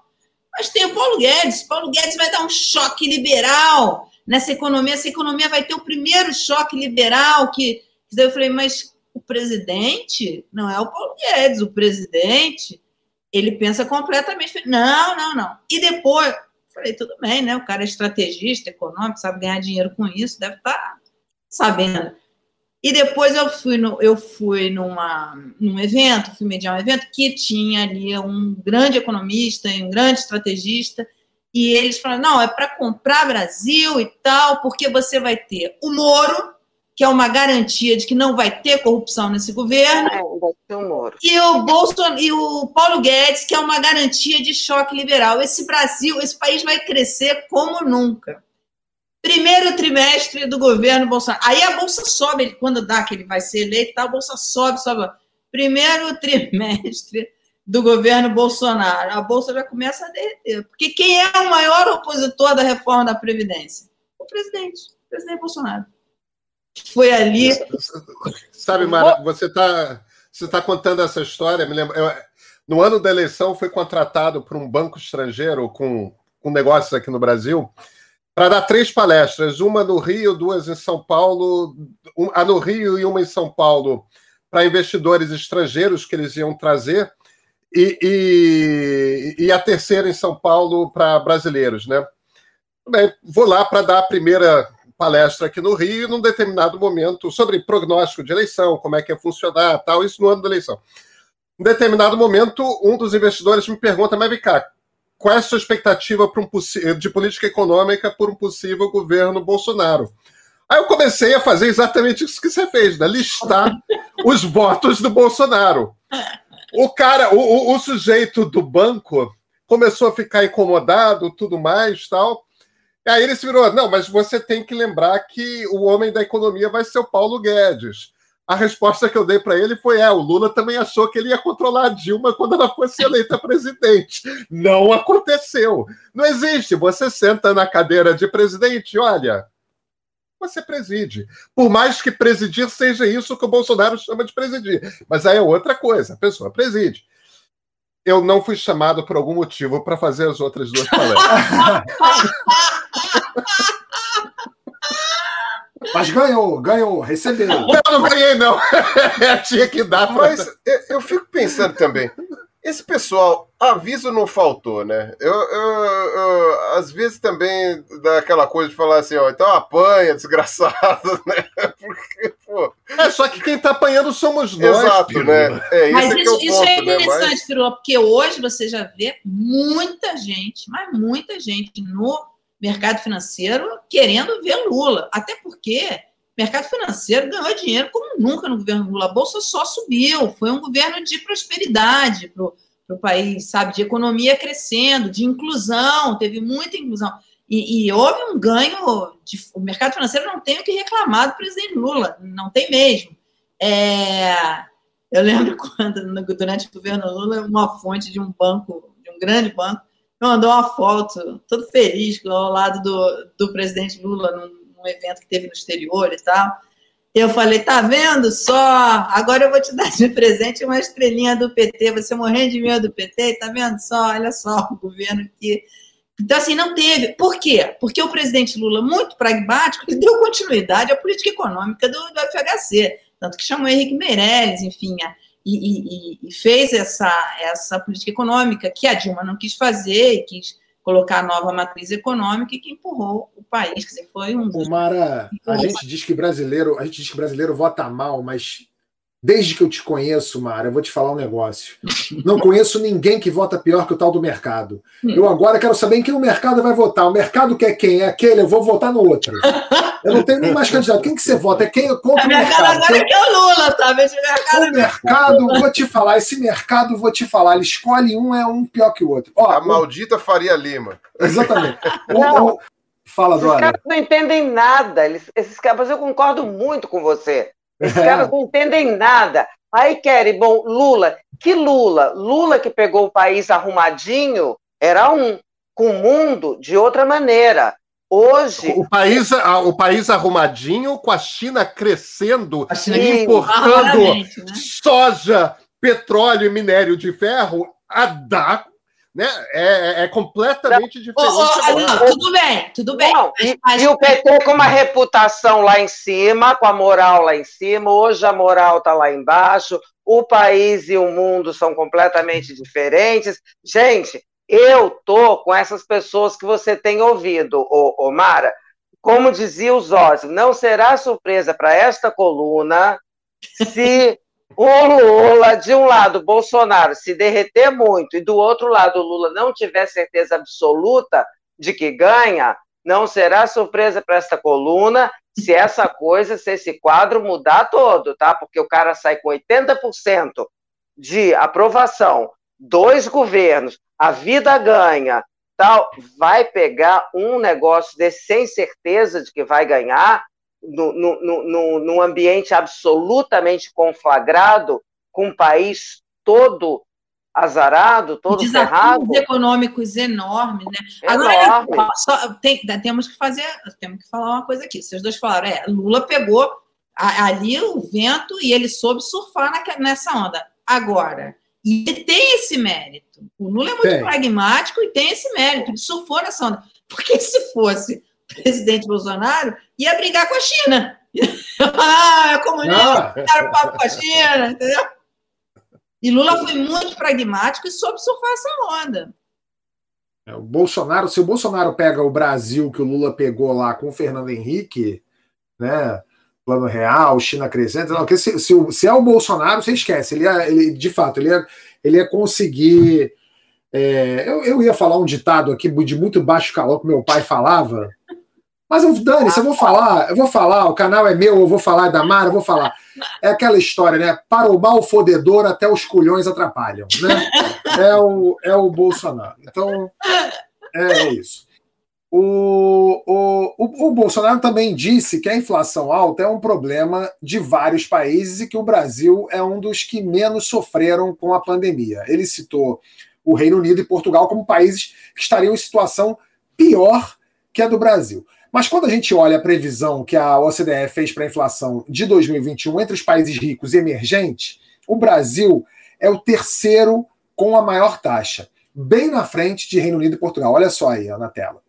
mas tem o Paulo Guedes. Paulo Guedes vai dar um choque liberal nessa economia, essa economia vai ter o primeiro choque liberal que. Eu falei, mas o presidente não é o Paulo Guedes, o presidente ele pensa completamente. Não, não, não. E depois, falei, tudo bem, né? O cara é estrategista, econômico, sabe ganhar dinheiro com isso, deve estar tá sabendo. E depois eu fui, no, eu fui numa, num evento, fui mediar um evento que tinha ali um grande economista e um grande estrategista, e eles falaram: não, é para comprar Brasil e tal, porque você vai ter o Moro, que é uma garantia de que não vai ter corrupção nesse governo. É, vai ter o Moro. E o, Bolsonaro, e o Paulo Guedes, que é uma garantia de choque liberal. Esse Brasil, esse país vai crescer como nunca. Primeiro trimestre do governo Bolsonaro. Aí a bolsa sobe, quando dá que ele vai ser eleito, tá, a bolsa sobe, sobe. Primeiro trimestre do governo Bolsonaro, a bolsa já começa a derreter. Porque quem é o maior opositor da reforma da Previdência? O presidente, o presidente Bolsonaro. Foi ali. Sabe, Mara, você está você tá contando essa história, me lembra. Eu, no ano da eleição, foi contratado por um banco estrangeiro com, com negócios aqui no Brasil para dar três palestras, uma no Rio, duas em São Paulo, um, a no Rio e uma em São Paulo, para investidores estrangeiros que eles iam trazer e, e, e a terceira em São Paulo para brasileiros, né? Bem, vou lá para dar a primeira palestra aqui no Rio, num determinado momento, sobre prognóstico de eleição, como é que ia funcionar, tal, isso no ano da eleição. Em determinado momento, um dos investidores me pergunta, mas cá, qual é a sua expectativa um de política econômica por um possível governo Bolsonaro? Aí eu comecei a fazer exatamente isso que você fez, né? listar os votos do Bolsonaro. O cara, o, o, o, sujeito do banco começou a ficar incomodado, tudo mais, tal. Aí ele se virou, não, mas você tem que lembrar que o homem da economia vai ser o Paulo Guedes. A resposta que eu dei para ele foi: é, o Lula também achou que ele ia controlar a Dilma quando ela fosse eleita presidente. Não aconteceu. Não existe. Você senta na cadeira de presidente, olha, você preside. Por mais que presidir seja isso que o Bolsonaro chama de presidir. Mas aí é outra coisa, a pessoa preside. Eu não fui chamado por algum motivo para fazer as outras duas palestras. Mas ganhou, ganhou, recebeu. Não, não ganhei, não. [laughs] Tinha que dar. Pra... Mas eu fico pensando também. Esse pessoal, aviso não faltou, né? Eu, eu, eu, às vezes também dá aquela coisa de falar assim, ó, então apanha, [laughs] desgraçado, né? Porque, pô. É, só que quem tá apanhando somos nós. Exato, né? É, mas é isso, é, isso ponto, é interessante, né? Pirula, porque hoje você já vê muita gente, mas muita gente no mercado financeiro querendo ver Lula. Até porque mercado financeiro ganhou dinheiro como nunca no governo Lula. A Bolsa só subiu. Foi um governo de prosperidade para o país, sabe? De economia crescendo, de inclusão, teve muita inclusão. E, e houve um ganho. De, o mercado financeiro não tem o que reclamar do presidente Lula, não tem mesmo. É, eu lembro [laughs] quando, durante o governo Lula, uma fonte de um banco, de um grande banco, mandou uma foto, todo feliz, ao lado do, do presidente Lula, num um evento que teve no exterior e tal. Eu falei, tá vendo só? Agora eu vou te [laughs] dar de presente uma estrelinha do PT. Você morrendo de medo do PT, tá vendo só? Olha só o governo que. Então, assim, não teve. Por quê? Porque o presidente Lula, muito pragmático, deu continuidade à política econômica do, do FHC. Tanto que chamou Henrique Meirelles, enfim, e, e, e, fez essa, essa política econômica que a Dilma não quis fazer e quis colocar a nova matriz econômica e que empurrou o país. Quer dizer, foi um. O Mara, a gente diz que brasileiro, a gente diz que brasileiro vota mal, mas desde que eu te conheço, Mara, eu vou te falar um negócio. Não conheço ninguém que vota pior que o tal do mercado. Hum. Eu agora quero saber em quem o mercado vai votar. O mercado quer quem? É aquele, eu vou votar no outro. Eu não tenho nem mais candidato. Quem que você vota? É quem contra o mercado. Agora então, que é o Lula, sabe? Esse mercado, o mercado, vou te falar, esse mercado, vou te falar, ele escolhe um, é um pior que o outro. Ó, a maldita Faria Lima. Exatamente. [laughs] Não, Fala, Dora. Esses caras não entendem nada. Eles, esses caras, eu concordo muito com você. Esses é. caras não entendem nada. Aí querem, bom, Lula. Que Lula? Lula que pegou o país arrumadinho era um, com o mundo de outra maneira. Hoje. O país, o país arrumadinho, com a China crescendo, a China importando né? soja, petróleo e minério de ferro, a dar né? É, é, é completamente diferente. Oh, oh, tudo bem, tudo bem. Não, e, e, o PT com uma reputação lá em cima, com a moral lá em cima, hoje a moral está lá embaixo, o país e o mundo são completamente diferentes. Gente, eu tô com essas pessoas que você tem ouvido, ô, ô Mara. Como dizia o Zózio, não será surpresa para esta coluna se o Lula, de um lado, Bolsonaro se derreter muito, e do outro lado, o Lula não tiver certeza absoluta de que ganha, não será surpresa para esta coluna se essa coisa, se esse quadro mudar todo, tá? Porque o cara sai com 80% de aprovação, dois governos, a vida ganha, tal, vai pegar um negócio desse sem certeza de que vai ganhar, no, no, no, num ambiente absolutamente conflagrado, com um país todo azarado, todo Desafios ferrado. econômicos enormes, né? Enorme. Agora, só, tem, temos que fazer, temos que falar uma coisa aqui. Vocês dois falaram, é, Lula pegou ali o vento e ele soube surfar na, nessa onda. Agora, e tem esse mérito. O Lula é muito tem. pragmático e tem esse mérito, ele surfou nessa onda. Porque se fosse presidente Bolsonaro, ia brigar com a China. [laughs] ah, é comunista, quero papo com a China, entendeu? E Lula foi muito pragmático e soube surfar essa onda. É, o Bolsonaro, se o Bolsonaro pega o Brasil que o Lula pegou lá com o Fernando Henrique, né? Plano Real, China crescente, não, se, se, se, é o Bolsonaro, você esquece. Ele, ia, ele de fato, ele ia, ele ia conseguir É, eu, eu, ia falar um ditado aqui de muito baixo calor que meu pai falava, mas Dani, se eu vou falar, eu vou falar, o canal é meu, eu vou falar, é da Mara, eu vou falar. É aquela história, né? Para o mal fodedor, até os culhões atrapalham, né? É o, é o Bolsonaro. Então, é isso. O, o, o, o, Bolsonaro também disse que a inflação alta é um problema de vários países e que o Brasil é um dos que menos sofreram com a pandemia. Ele citou o Reino Unido e Portugal como países que estariam em situação pior que a do Brasil. Mas quando a gente olha a previsão que a OCDE fez para a inflação de 2021 entre os países ricos e emergentes, o Brasil é o terceiro com a maior taxa, bem na frente de Reino Unido e Portugal. Olha só aí na tela.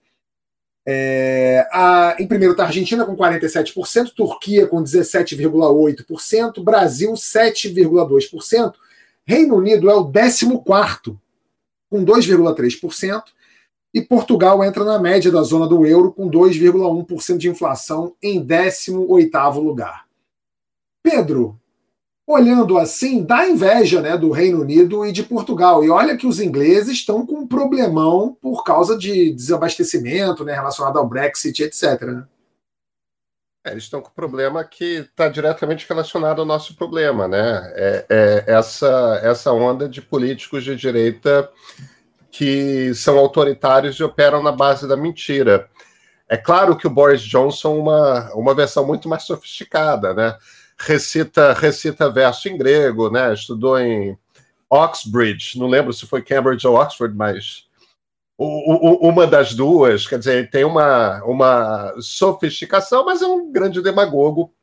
É, a, em primeiro está a Argentina com 47%, Turquia com 17,8%, Brasil 7,2%, Reino Unido é o 14 com 2,3%, e Portugal entra na média da zona do euro com 2,1% de inflação em 18º lugar. Pedro, olhando assim, dá inveja né, do Reino Unido e de Portugal. E olha que os ingleses estão com um problemão por causa de desabastecimento né, relacionado ao Brexit, etc. Né? É, eles estão com um problema que está diretamente relacionado ao nosso problema, né? É, é, essa, essa onda de políticos de direita que são autoritários e operam na base da mentira. É claro que o Boris Johnson uma, uma versão muito mais sofisticada, né? recita, recita verso em grego, né? Estudou em Oxbridge, não lembro se foi Cambridge ou Oxford, mas o, o, uma das duas, quer dizer, tem uma, uma sofisticação, mas é um grande demagogo.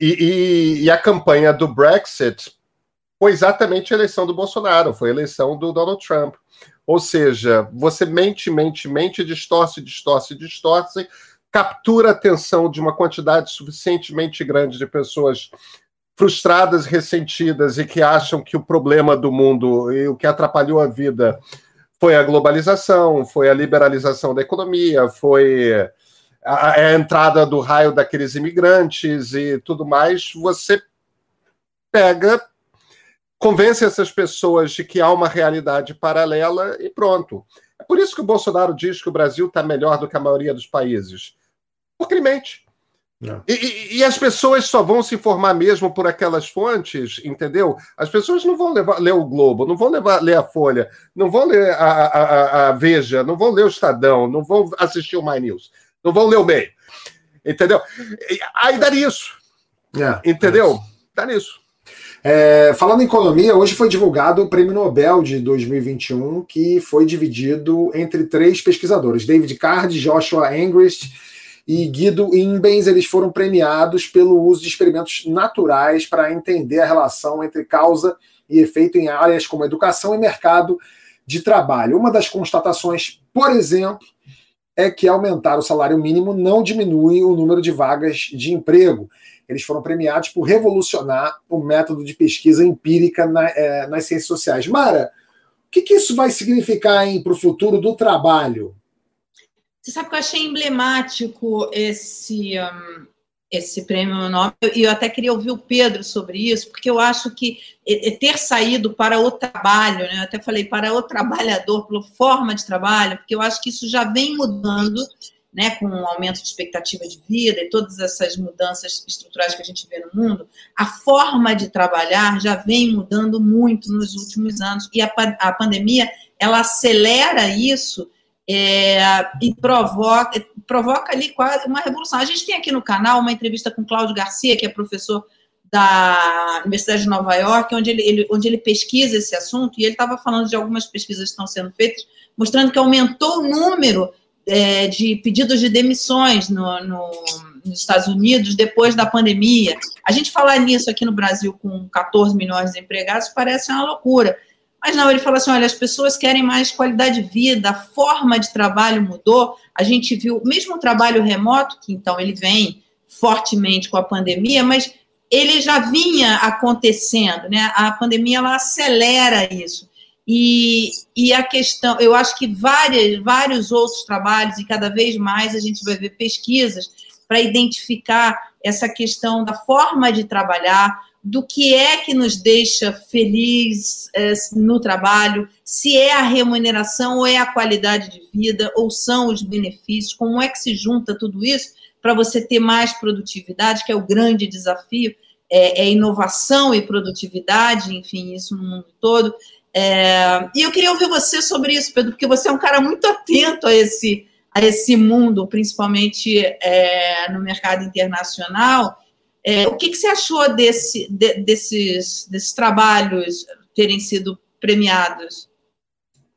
E, e, e, a campanha do Brexit foi exatamente a eleição do Bolsonaro, foi a eleição do Donald Trump. Ou seja, você mente, mente, mente, distorce, distorce, distorce, captura a atenção de uma quantidade suficientemente grande de pessoas frustradas, ressentidas e que acham que o problema do mundo e o que atrapalhou a vida foi a globalização, foi a liberalização da economia, foi a, a entrada do raio daqueles imigrantes e tudo mais, você pega, convence essas pessoas de que há uma realidade paralela e pronto. É por isso que o Bolsonaro diz que o Brasil está melhor do que a maioria dos países por Climente. E, e, e, as pessoas só vão se informar mesmo por aquelas fontes, entendeu? As pessoas não vão levar, ler o Globo, não vão levar, ler a Folha, não vão ler a, a, a, Veja, não vão ler o Estadão, não vão assistir o My News, não vão ler o Meio. Entendeu? Aí dá nisso. É, entendeu? É dá nisso. É, falando em economia, hoje foi divulgado o Prêmio Nobel de 2021, que foi dividido entre três pesquisadores: David Card, Joshua Angrist e Guido Imbens, eles foram premiados pelo uso de experimentos naturais para entender a relação entre causa e efeito em áreas como educação e mercado de trabalho. Uma das constatações, por exemplo, é que aumentar o salário mínimo não diminui o número de vagas de emprego. Eles foram premiados por revolucionar o método de pesquisa empírica na, é, nas ciências sociais. Mara, o que, que isso vai significar para o futuro do trabalho? Você sabe que eu achei emblemático esse, um, esse prêmio Nobel, e eu até queria ouvir o Pedro sobre isso, porque eu acho que ter saído para o trabalho, né, eu até falei para o trabalhador, pela forma de trabalho, porque eu acho que isso já vem mudando, né, com o aumento de expectativa de vida e todas essas mudanças estruturais que a gente vê no mundo, a forma de trabalhar já vem mudando muito nos últimos anos, e a, a pandemia, ela acelera isso, é, e provoca, provoca ali quase uma revolução. A gente tem aqui no canal uma entrevista com Cláudio Garcia, que é professor da Universidade de Nova York, onde ele, ele onde ele pesquisa esse assunto, e ele estava falando de algumas pesquisas que estão sendo feitas, mostrando que aumentou o número é, de pedidos de demissões no, no, nos Estados Unidos depois da pandemia. A gente falar nisso aqui no Brasil com 14 milhões de empregados parece uma loucura. Mas não, ele falou assim: olha, as pessoas querem mais qualidade de vida, a forma de trabalho mudou. A gente viu, mesmo o trabalho remoto, que então ele vem fortemente com a pandemia, mas ele já vinha acontecendo, né? A pandemia ela acelera isso. E, e a questão, eu acho que várias, vários outros trabalhos, e cada vez mais a gente vai ver pesquisas para identificar essa questão da forma de trabalhar, do que é que nos deixa feliz é, no trabalho, se é a remuneração ou é a qualidade de vida, ou são os benefícios, como é que se junta tudo isso para você ter mais produtividade, que é o grande desafio, é, é inovação e produtividade, enfim, isso no mundo todo. É, e eu queria ouvir você sobre isso, Pedro, porque você é um cara muito atento a esse, a esse mundo, principalmente é, no mercado internacional. É, o que, que, você achou desse, de, desses, desses trabalhos terem sido premiados?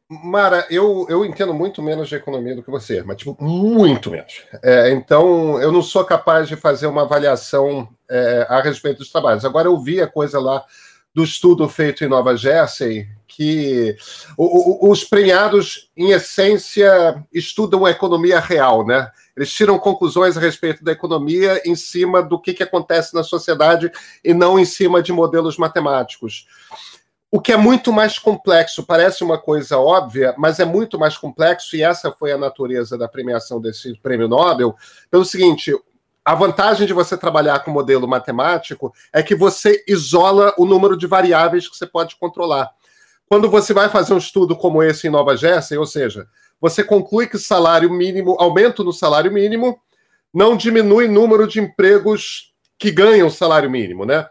Mara, eu, eu entendo muito menos de economia do que você, mas tipo, muito menos. É, então, eu não sou capaz de fazer uma avaliação é, a respeito dos trabalhos. Agora, eu vi a coisa lá do estudo feito em Nova Jersey, que o, o, os premiados, em essência, estudam a economia real, né? Eles tiram conclusões a respeito da economia em cima do que, que acontece na sociedade e não em cima de modelos matemáticos. O que é muito mais complexo, parece uma coisa óbvia, mas é muito mais complexo, e essa foi a natureza da premiação desse prêmio Nobel, pelo seguinte: a vantagem de você trabalhar com modelo matemático é que você isola o número de variáveis que você pode controlar. Quando você vai fazer um estudo como esse em Nova Jersey, ou seja, você conclui que salário mínimo, aumento no salário mínimo, não diminui o número de empregos que ganham salário mínimo, né?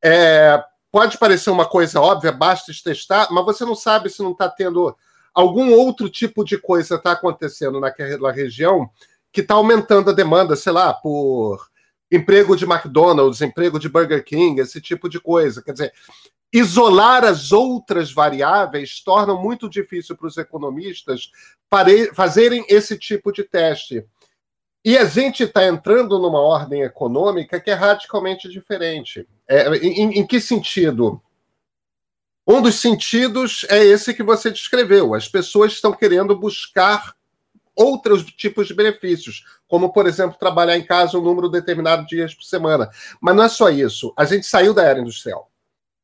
É, pode parecer uma coisa óbvia, basta testar, mas você não sabe se não está tendo algum outro tipo de coisa está acontecendo naquela região que está aumentando a demanda, sei lá, por emprego de McDonald's, emprego de Burger King, esse tipo de coisa. Quer dizer, isolar as outras variáveis torna muito difícil para os economistas fazerem esse tipo de teste. E a gente está entrando numa ordem econômica que é radicalmente diferente. É, em, em que sentido? Um dos sentidos é esse que você descreveu. As pessoas estão querendo buscar outros tipos de benefícios, como, por exemplo, trabalhar em casa um número determinado de dias por semana. Mas não é só isso. A gente saiu da era industrial.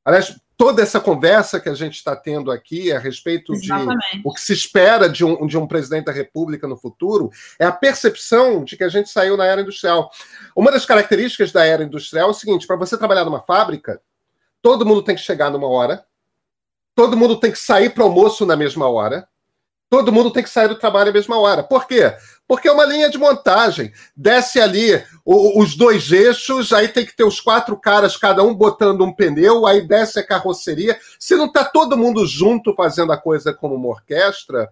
Aliás, toda essa conversa que a gente está tendo aqui a respeito Exatamente. de o que se espera de um, de um presidente da República no futuro é a percepção de que a gente saiu na era industrial. Uma das características da era industrial é o seguinte: para você trabalhar numa fábrica, todo mundo tem que chegar numa hora, todo mundo tem que sair para almoço na mesma hora, todo mundo tem que sair do trabalho na mesma hora. Por quê? Porque é uma linha de montagem. Desce ali o, os dois eixos, aí tem que ter os quatro caras, cada um botando um pneu, aí desce a carroceria. Se não está todo mundo junto fazendo a coisa como uma orquestra,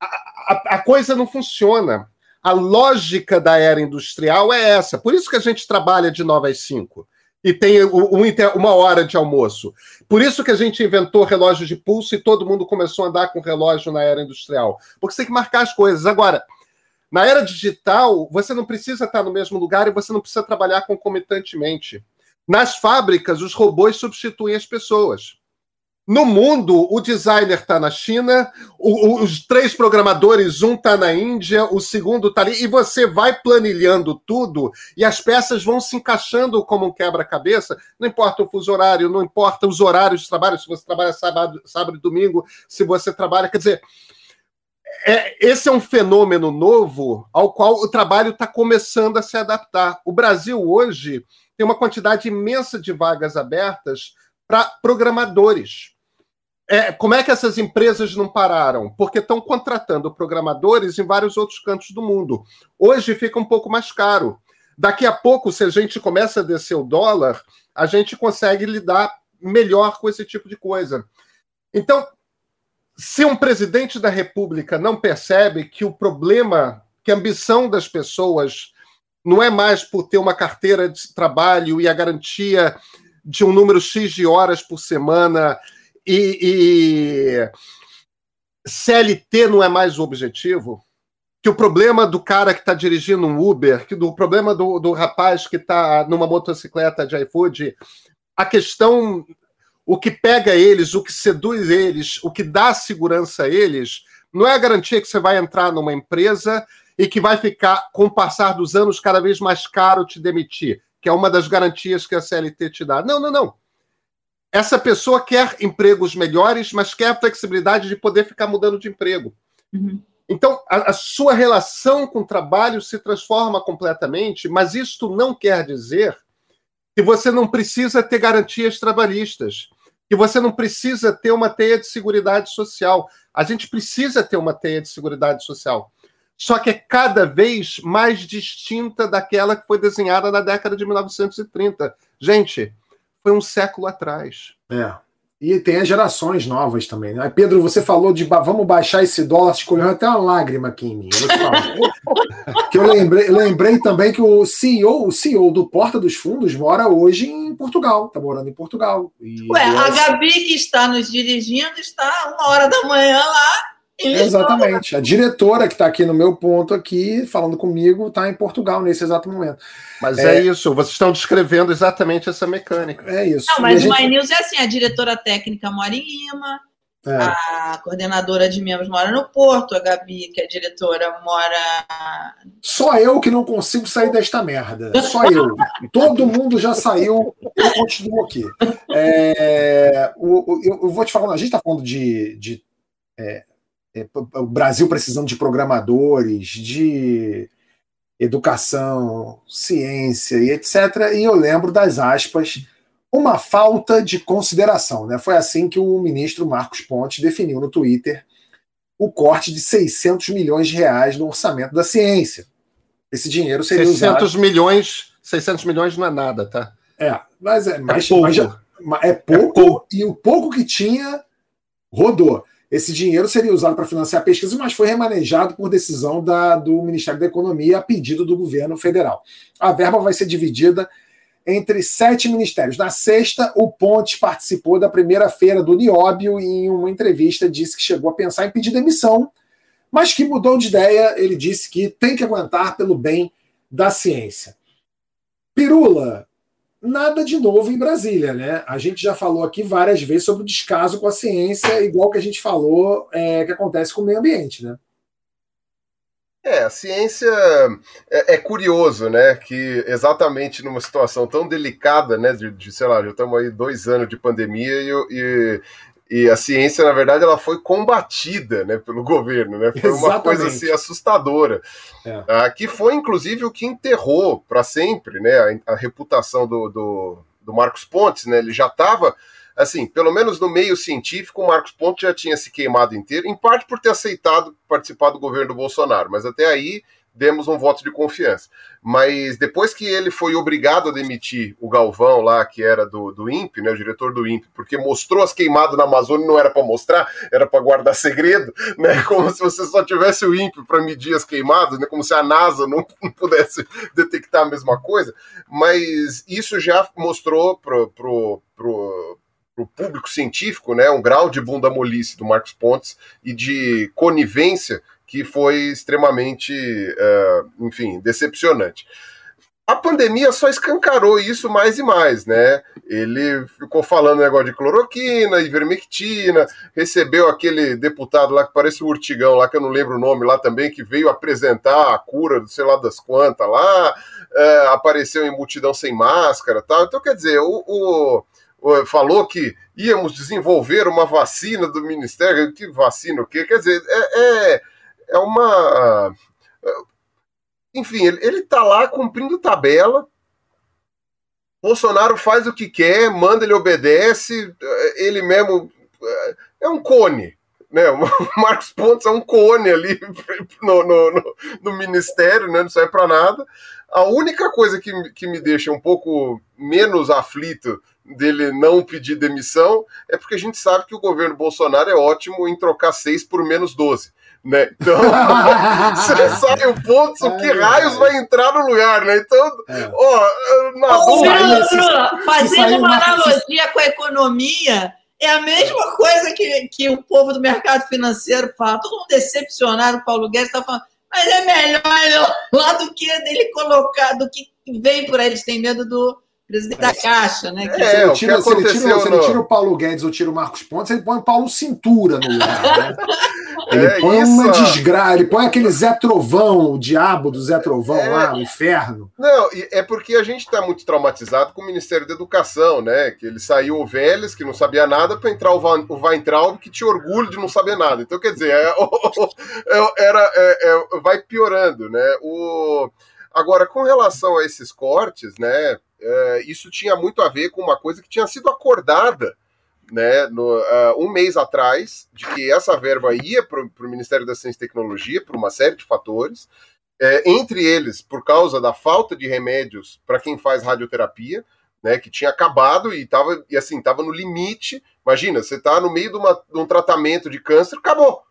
a, a, a coisa não funciona. A lógica da era industrial é essa. Por isso que a gente trabalha de 9 às 5 e tem uma hora de almoço. Por isso que a gente inventou relógio de pulso e todo mundo começou a andar com relógio na era industrial. Porque você tem que marcar as coisas. Agora, na era digital, você não precisa estar no mesmo lugar e você não precisa trabalhar concomitantemente. Nas fábricas, os robôs substituem as pessoas. No mundo, o designer está na China, o, o, os três programadores, um está na Índia, o segundo está ali, e você vai planilhando tudo e as peças vão se encaixando como um quebra-cabeça. Não importa o fuso horário, não importa os horários de trabalho, se você trabalha sábado, sábado e domingo, se você trabalha. Quer dizer, é, esse é um fenômeno novo ao qual o trabalho está começando a se adaptar. O Brasil hoje tem uma quantidade imensa de vagas abertas para programadores. É, como é que essas empresas não pararam? Porque estão contratando programadores em vários outros cantos do mundo. Hoje fica um pouco mais caro. Daqui a pouco, se a gente começa a descer o dólar, a gente consegue lidar melhor com esse tipo de coisa. Então, se um presidente da República não percebe que o problema, que a ambição das pessoas não é mais por ter uma carteira de trabalho e a garantia de um número X de horas por semana e, e CLT não é mais o objetivo, que o problema do cara que está dirigindo um Uber, que do problema do, do rapaz que está numa motocicleta de iFood, a questão o que pega eles, o que seduz eles, o que dá segurança a eles, não é a garantia que você vai entrar numa empresa e que vai ficar, com o passar dos anos, cada vez mais caro te demitir, que é uma das garantias que a CLT te dá. Não, não, não. Essa pessoa quer empregos melhores, mas quer a flexibilidade de poder ficar mudando de emprego. Uhum. Então, a, a, sua relação com o trabalho se transforma completamente, mas isto não quer dizer que você não precisa ter garantias trabalhistas, que você não precisa ter uma teia de segurança social. A gente precisa ter uma teia de segurança social. Só que é cada vez mais distinta daquela que foi desenhada na década de 1930. Gente, foi um século atrás. É. E tem as gerações novas também, né? Pedro, você falou de vamos baixar esse dólar, escolheu até uma lágrima aqui em mim. Eu [laughs] que eu lembrei, lembrei também que o CEO, o CEO do Porta dos Fundos mora hoje em Portugal, tá morando em Portugal. E Ué, a Gabi que está nos dirigindo está uma hora da manhã lá Exatamente. A diretora que está aqui no meu ponto aqui, falando comigo, está em Portugal nesse exato momento. Mas é, é, isso, vocês estão descrevendo exatamente essa mecânica. É isso. Não, mas o gente... My News é assim: a diretora técnica mora em Lima, é. a coordenadora de membros mora no Porto, a Gabi, que é diretora, mora. Só eu que não consigo sair desta merda. Só eu. Todo mundo já saiu, eu continuo aqui. É, o, o, eu, vou te falar, a gente está falando de. de é, o Brasil precisando de programadores, de educação, ciência e etc. E eu lembro das aspas, uma falta de consideração. Né? Foi assim que o ministro Marcos Pontes definiu no Twitter o corte de 600 milhões de reais no orçamento da ciência. Esse dinheiro seria 600 usado... milhões, 600 milhões não é nada, tá? É, mas é, mais, é pouco. Mas, é pouco, é pouco e o pouco que tinha rodou. Esse dinheiro seria usado para financiar a pesquisa, mas foi remanejado por decisão da, do Ministério da Economia a pedido do governo federal. A verba vai ser dividida entre sete ministérios. Na sexta, o Pontes participou da primeira feira do Nióbio e em uma entrevista disse que chegou a pensar em pedir demissão, mas que mudou de ideia. Ele disse que tem que aguentar pelo bem da ciência. Pirula, nada de novo em Brasília, né? A gente já falou aqui várias vezes sobre o descaso com a ciência, igual que a gente falou é, que acontece com o meio ambiente, né? É, a ciência é, é, curioso, né? Que exatamente numa situação tão delicada, né? De, de sei lá, já estamos aí dois anos de pandemia e, e, e a ciência, na verdade, ela foi combatida né, pelo governo, né? Foi uma coisa assim, assustadora. É. Ah, que foi, inclusive, o que enterrou para sempre né, a, a reputação do, do, do, Marcos Pontes. Né? Ele já estava, assim, pelo menos no meio científico, o Marcos Pontes já tinha se queimado inteiro, em parte por ter aceitado participar do governo do Bolsonaro, mas até aí demos um voto de confiança. Mas depois que ele foi obrigado a demitir o Galvão lá, que era do, do INPE, né, o diretor do INPE, porque mostrou as queimadas na Amazônia, não era para mostrar, era para guardar [laughs] segredo, né, como se você só tivesse o INPE para medir as queimadas, né, como se a NASA não, não pudesse detectar a mesma coisa. Mas isso já mostrou pro, pro, pro para o público científico, né, um grau de bunda molice do Marcos Pontes e de conivência que foi extremamente, uh, enfim, decepcionante. A pandemia só escancarou isso mais e mais, né? Ele ficou falando negócio de cloroquina, ivermectina, recebeu aquele deputado lá que parece o Urtigão, lá que eu não lembro o nome lá também, que veio apresentar a cura, sei lá das quantas lá, uh, apareceu em multidão sem máscara tal. Então, quer dizer, o, o, falou que íamos desenvolver uma vacina do Ministério. Que vacina o quê? Quer dizer, é, é é uma. Enfim, ele, ele tá lá cumprindo tabela. Bolsonaro faz o que quer, manda, ele obedece, ele mesmo. É um cone. Né? [laughs] O Marcos Pontes é um cone ali [laughs] no, no, no, no ministério, né? não serve para nada. A única coisa que, que me deixa um pouco menos aflito dele não pedir demissão é porque a gente sabe que o governo Bolsonaro é ótimo em trocar seis por menos 12. Né? Então, [laughs] você sai o ponto, o que raios vai entrar no lugar, né? Então, é. ó, na Ô, Bruno, Bruno, fazendo uma analogia com a economia, é a mesma coisa que, que o povo do mercado financeiro fala. Todo mundo decepcionado, o Paulo Guedes está falando, mas é melhor lá do que dele colocar, do que vem por aí. Eles têm medo do, presidente da Caixa, né? Que é, se, ele tira, se, ele tira, se ele tira o Paulo Guedes ou tira o Marcos Pontes, ele põe o Paulo Cintura no lugar, né? [laughs] Ele é põe isso. uma desgraça, ele põe aquele Zé Trovão, o diabo do Zé Trovão é, lá, o inferno. Não, é porque a gente está muito traumatizado com o Ministério da Educação, né? Que ele saiu o Vélez, que não sabia nada, para entrar o, Van, o Weintraub, que tinha orgulho de não saber nada. Então, quer dizer, é, [laughs] é era, é, é, vai piorando, né? O Agora, com relação a esses cortes, né, isso tinha muito a ver com uma coisa que tinha sido acordada né, no, uh, um mês atrás, de que essa verba ia para o Ministério da Ciência e Tecnologia por uma série de fatores, é, entre eles por causa da falta de remédios para quem faz radioterapia, né, que tinha acabado e estava e assim estava no limite. Imagina, você está no meio de, uma, de, um tratamento de câncer, acabou,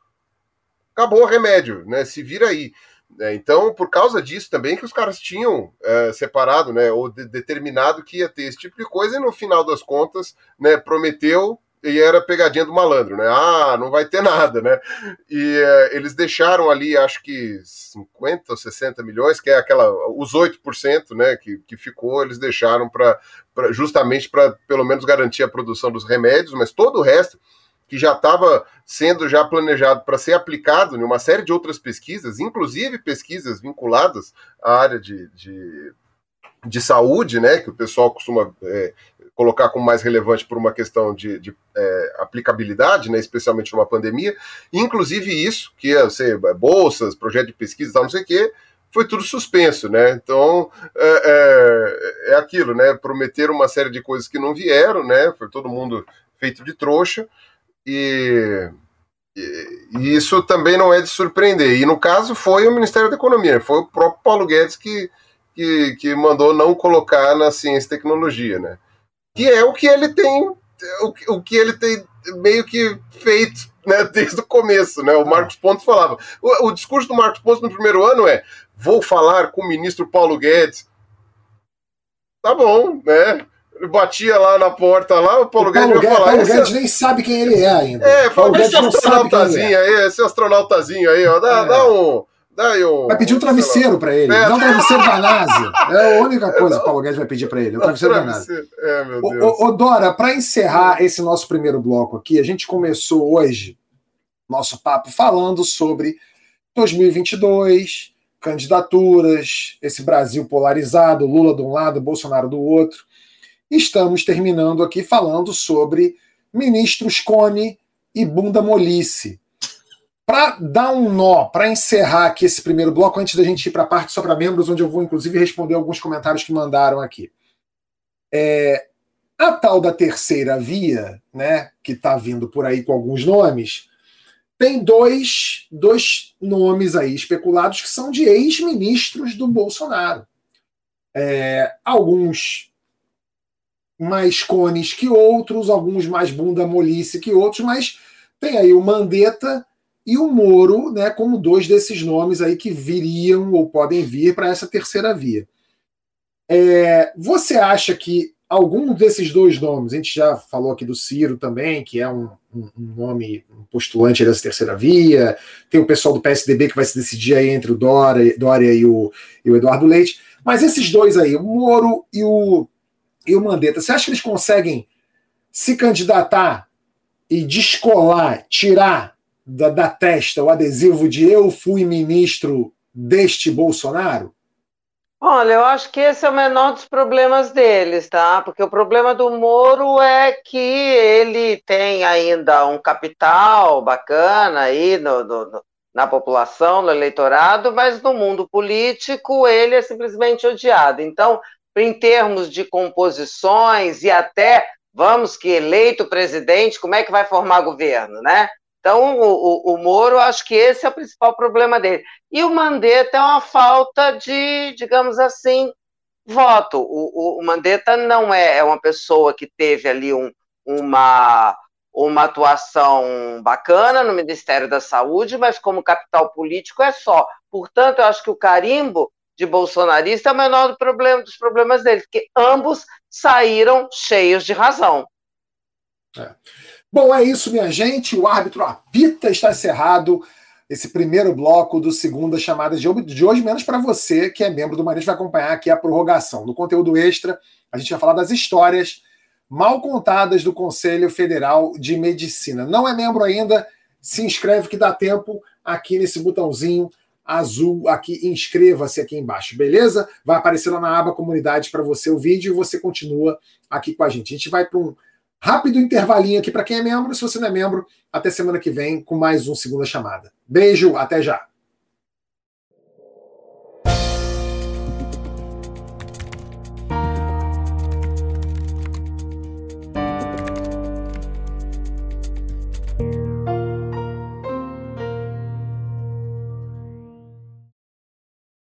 acabou o remédio, né? Se vira aí. É, então, por causa disso também que os caras tinham é, separado, né, ou de, determinado que ia ter esse tipo de coisa e no final das contas, né, prometeu e era pegadinha do malandro, né? Ah, não vai ter [laughs] nada, né? E é, eles deixaram ali, acho que 50 ou 60 milhões, que é aquela, os 8%, né, que, que ficou, eles deixaram para justamente para pelo menos garantir a produção dos remédios, mas todo o resto que já estava sendo já planejado para ser aplicado em uma série de outras pesquisas, inclusive pesquisas vinculadas à área de, de, de saúde, né, que o pessoal costuma é, colocar como mais relevante por uma questão de, de é, aplicabilidade, né, especialmente numa pandemia, inclusive isso, que ia ser bolsas, projeto de pesquisa tal, não sei o quê, foi tudo suspenso, né? Então é, é, é, aquilo, né? Prometeram uma série de coisas que não vieram, né? Foi todo mundo feito de trouxa e, e, isso também não é de surpreender. E no caso foi o Ministério da Economia, foi o próprio Paulo Guedes que, que, que mandou não colocar na ciência e tecnologia, né? que é o que ele tem, o, o que ele tem meio que feito né, [laughs] desde o começo. Né? O Marcos Pontes falava. O, o, discurso do Marcos Pontes no primeiro ano é: vou falar com o ministro Paulo Guedes. Tá bom, né? Batia lá na porta lá, o Paulo, o Paulo Guedes falar. Paulo Guedes nem sabe quem ele é ainda. É, Paulo Guedes não sabe quem é. aí, esse astronautazinho aí, ó, dá, é. dá um Daí um, vai pedir um travesseiro para ele. É. Dá um travesseiro da NASA. [laughs] É a única coisa que o Paulo Guedes vai pedir para ele. Um travesseiro, travesseiro da NASA. É, meu Deus. Ô, ô Dora, para encerrar esse nosso primeiro bloco aqui, a gente começou hoje nosso papo falando sobre 2022, candidaturas, esse Brasil polarizado, Lula de um lado, Bolsonaro do outro. Estamos terminando aqui falando sobre ministros Cone e bunda molice para dar um nó, para encerrar aqui esse primeiro bloco, antes da gente ir para a parte só para membros, onde eu vou inclusive responder alguns comentários que mandaram aqui. É, a tal da terceira via, né, que está vindo por aí com alguns nomes, tem dois, dois nomes aí especulados que são de ex-ministros do Bolsonaro. É, alguns mais cones que outros, alguns mais bunda molice que outros, mas tem aí o Mandetta e o Moro, né, como dois desses nomes aí que viriam ou podem vir para essa terceira via. É, você acha que algum desses dois nomes, a gente já falou aqui do Ciro também, que é um, um, nome postulante dessa terceira via, tem o pessoal do PSDB que vai se decidir aí entre o Dória, Dória e, o, e o Eduardo Leite, mas esses dois aí, o Moro e o, e o Mandetta, você acha que eles conseguem se candidatar e descolar, tirar da, da testa o adesivo de eu fui ministro deste Bolsonaro? Olha, eu acho que esse é o menor dos problemas deles, tá? Porque o problema do Moro é que ele tem ainda um capital bacana aí no, no, na população, no eleitorado, mas no mundo político ele é simplesmente odiado. Então, em termos de composições e até, vamos que eleito presidente, como é que vai formar governo, né? Então, o, o, o, Moro, acho que esse é o principal problema dele. E o Mandetta é uma falta de, digamos assim, voto. O, o, Mandetta não é, é uma pessoa que teve ali um, uma, uma atuação bacana no Ministério da Saúde, mas como capital político é só. Portanto, eu acho que o carimbo de bolsonarista é o menor do problema, dos problemas dele, porque ambos saíram cheios de razão. É. Bom, é isso, minha gente. O árbitro apita, está encerrado esse primeiro bloco do segunda chamada de hoje, menos para você que é membro do Marinho, vai acompanhar aqui a prorrogação. No conteúdo extra, a gente vai falar das histórias mal contadas do Conselho Federal de Medicina. Não é membro ainda? Se inscreve que dá tempo aqui nesse botãozinho azul aqui, inscreva-se aqui embaixo, beleza? Vai aparecer lá na aba comunidade para você o vídeo e você continua aqui com a gente. A gente vai para um Rápido intervalinho aqui para quem é membro. Se você não é membro, até semana que vem com mais um Segunda Chamada. Beijo, até já.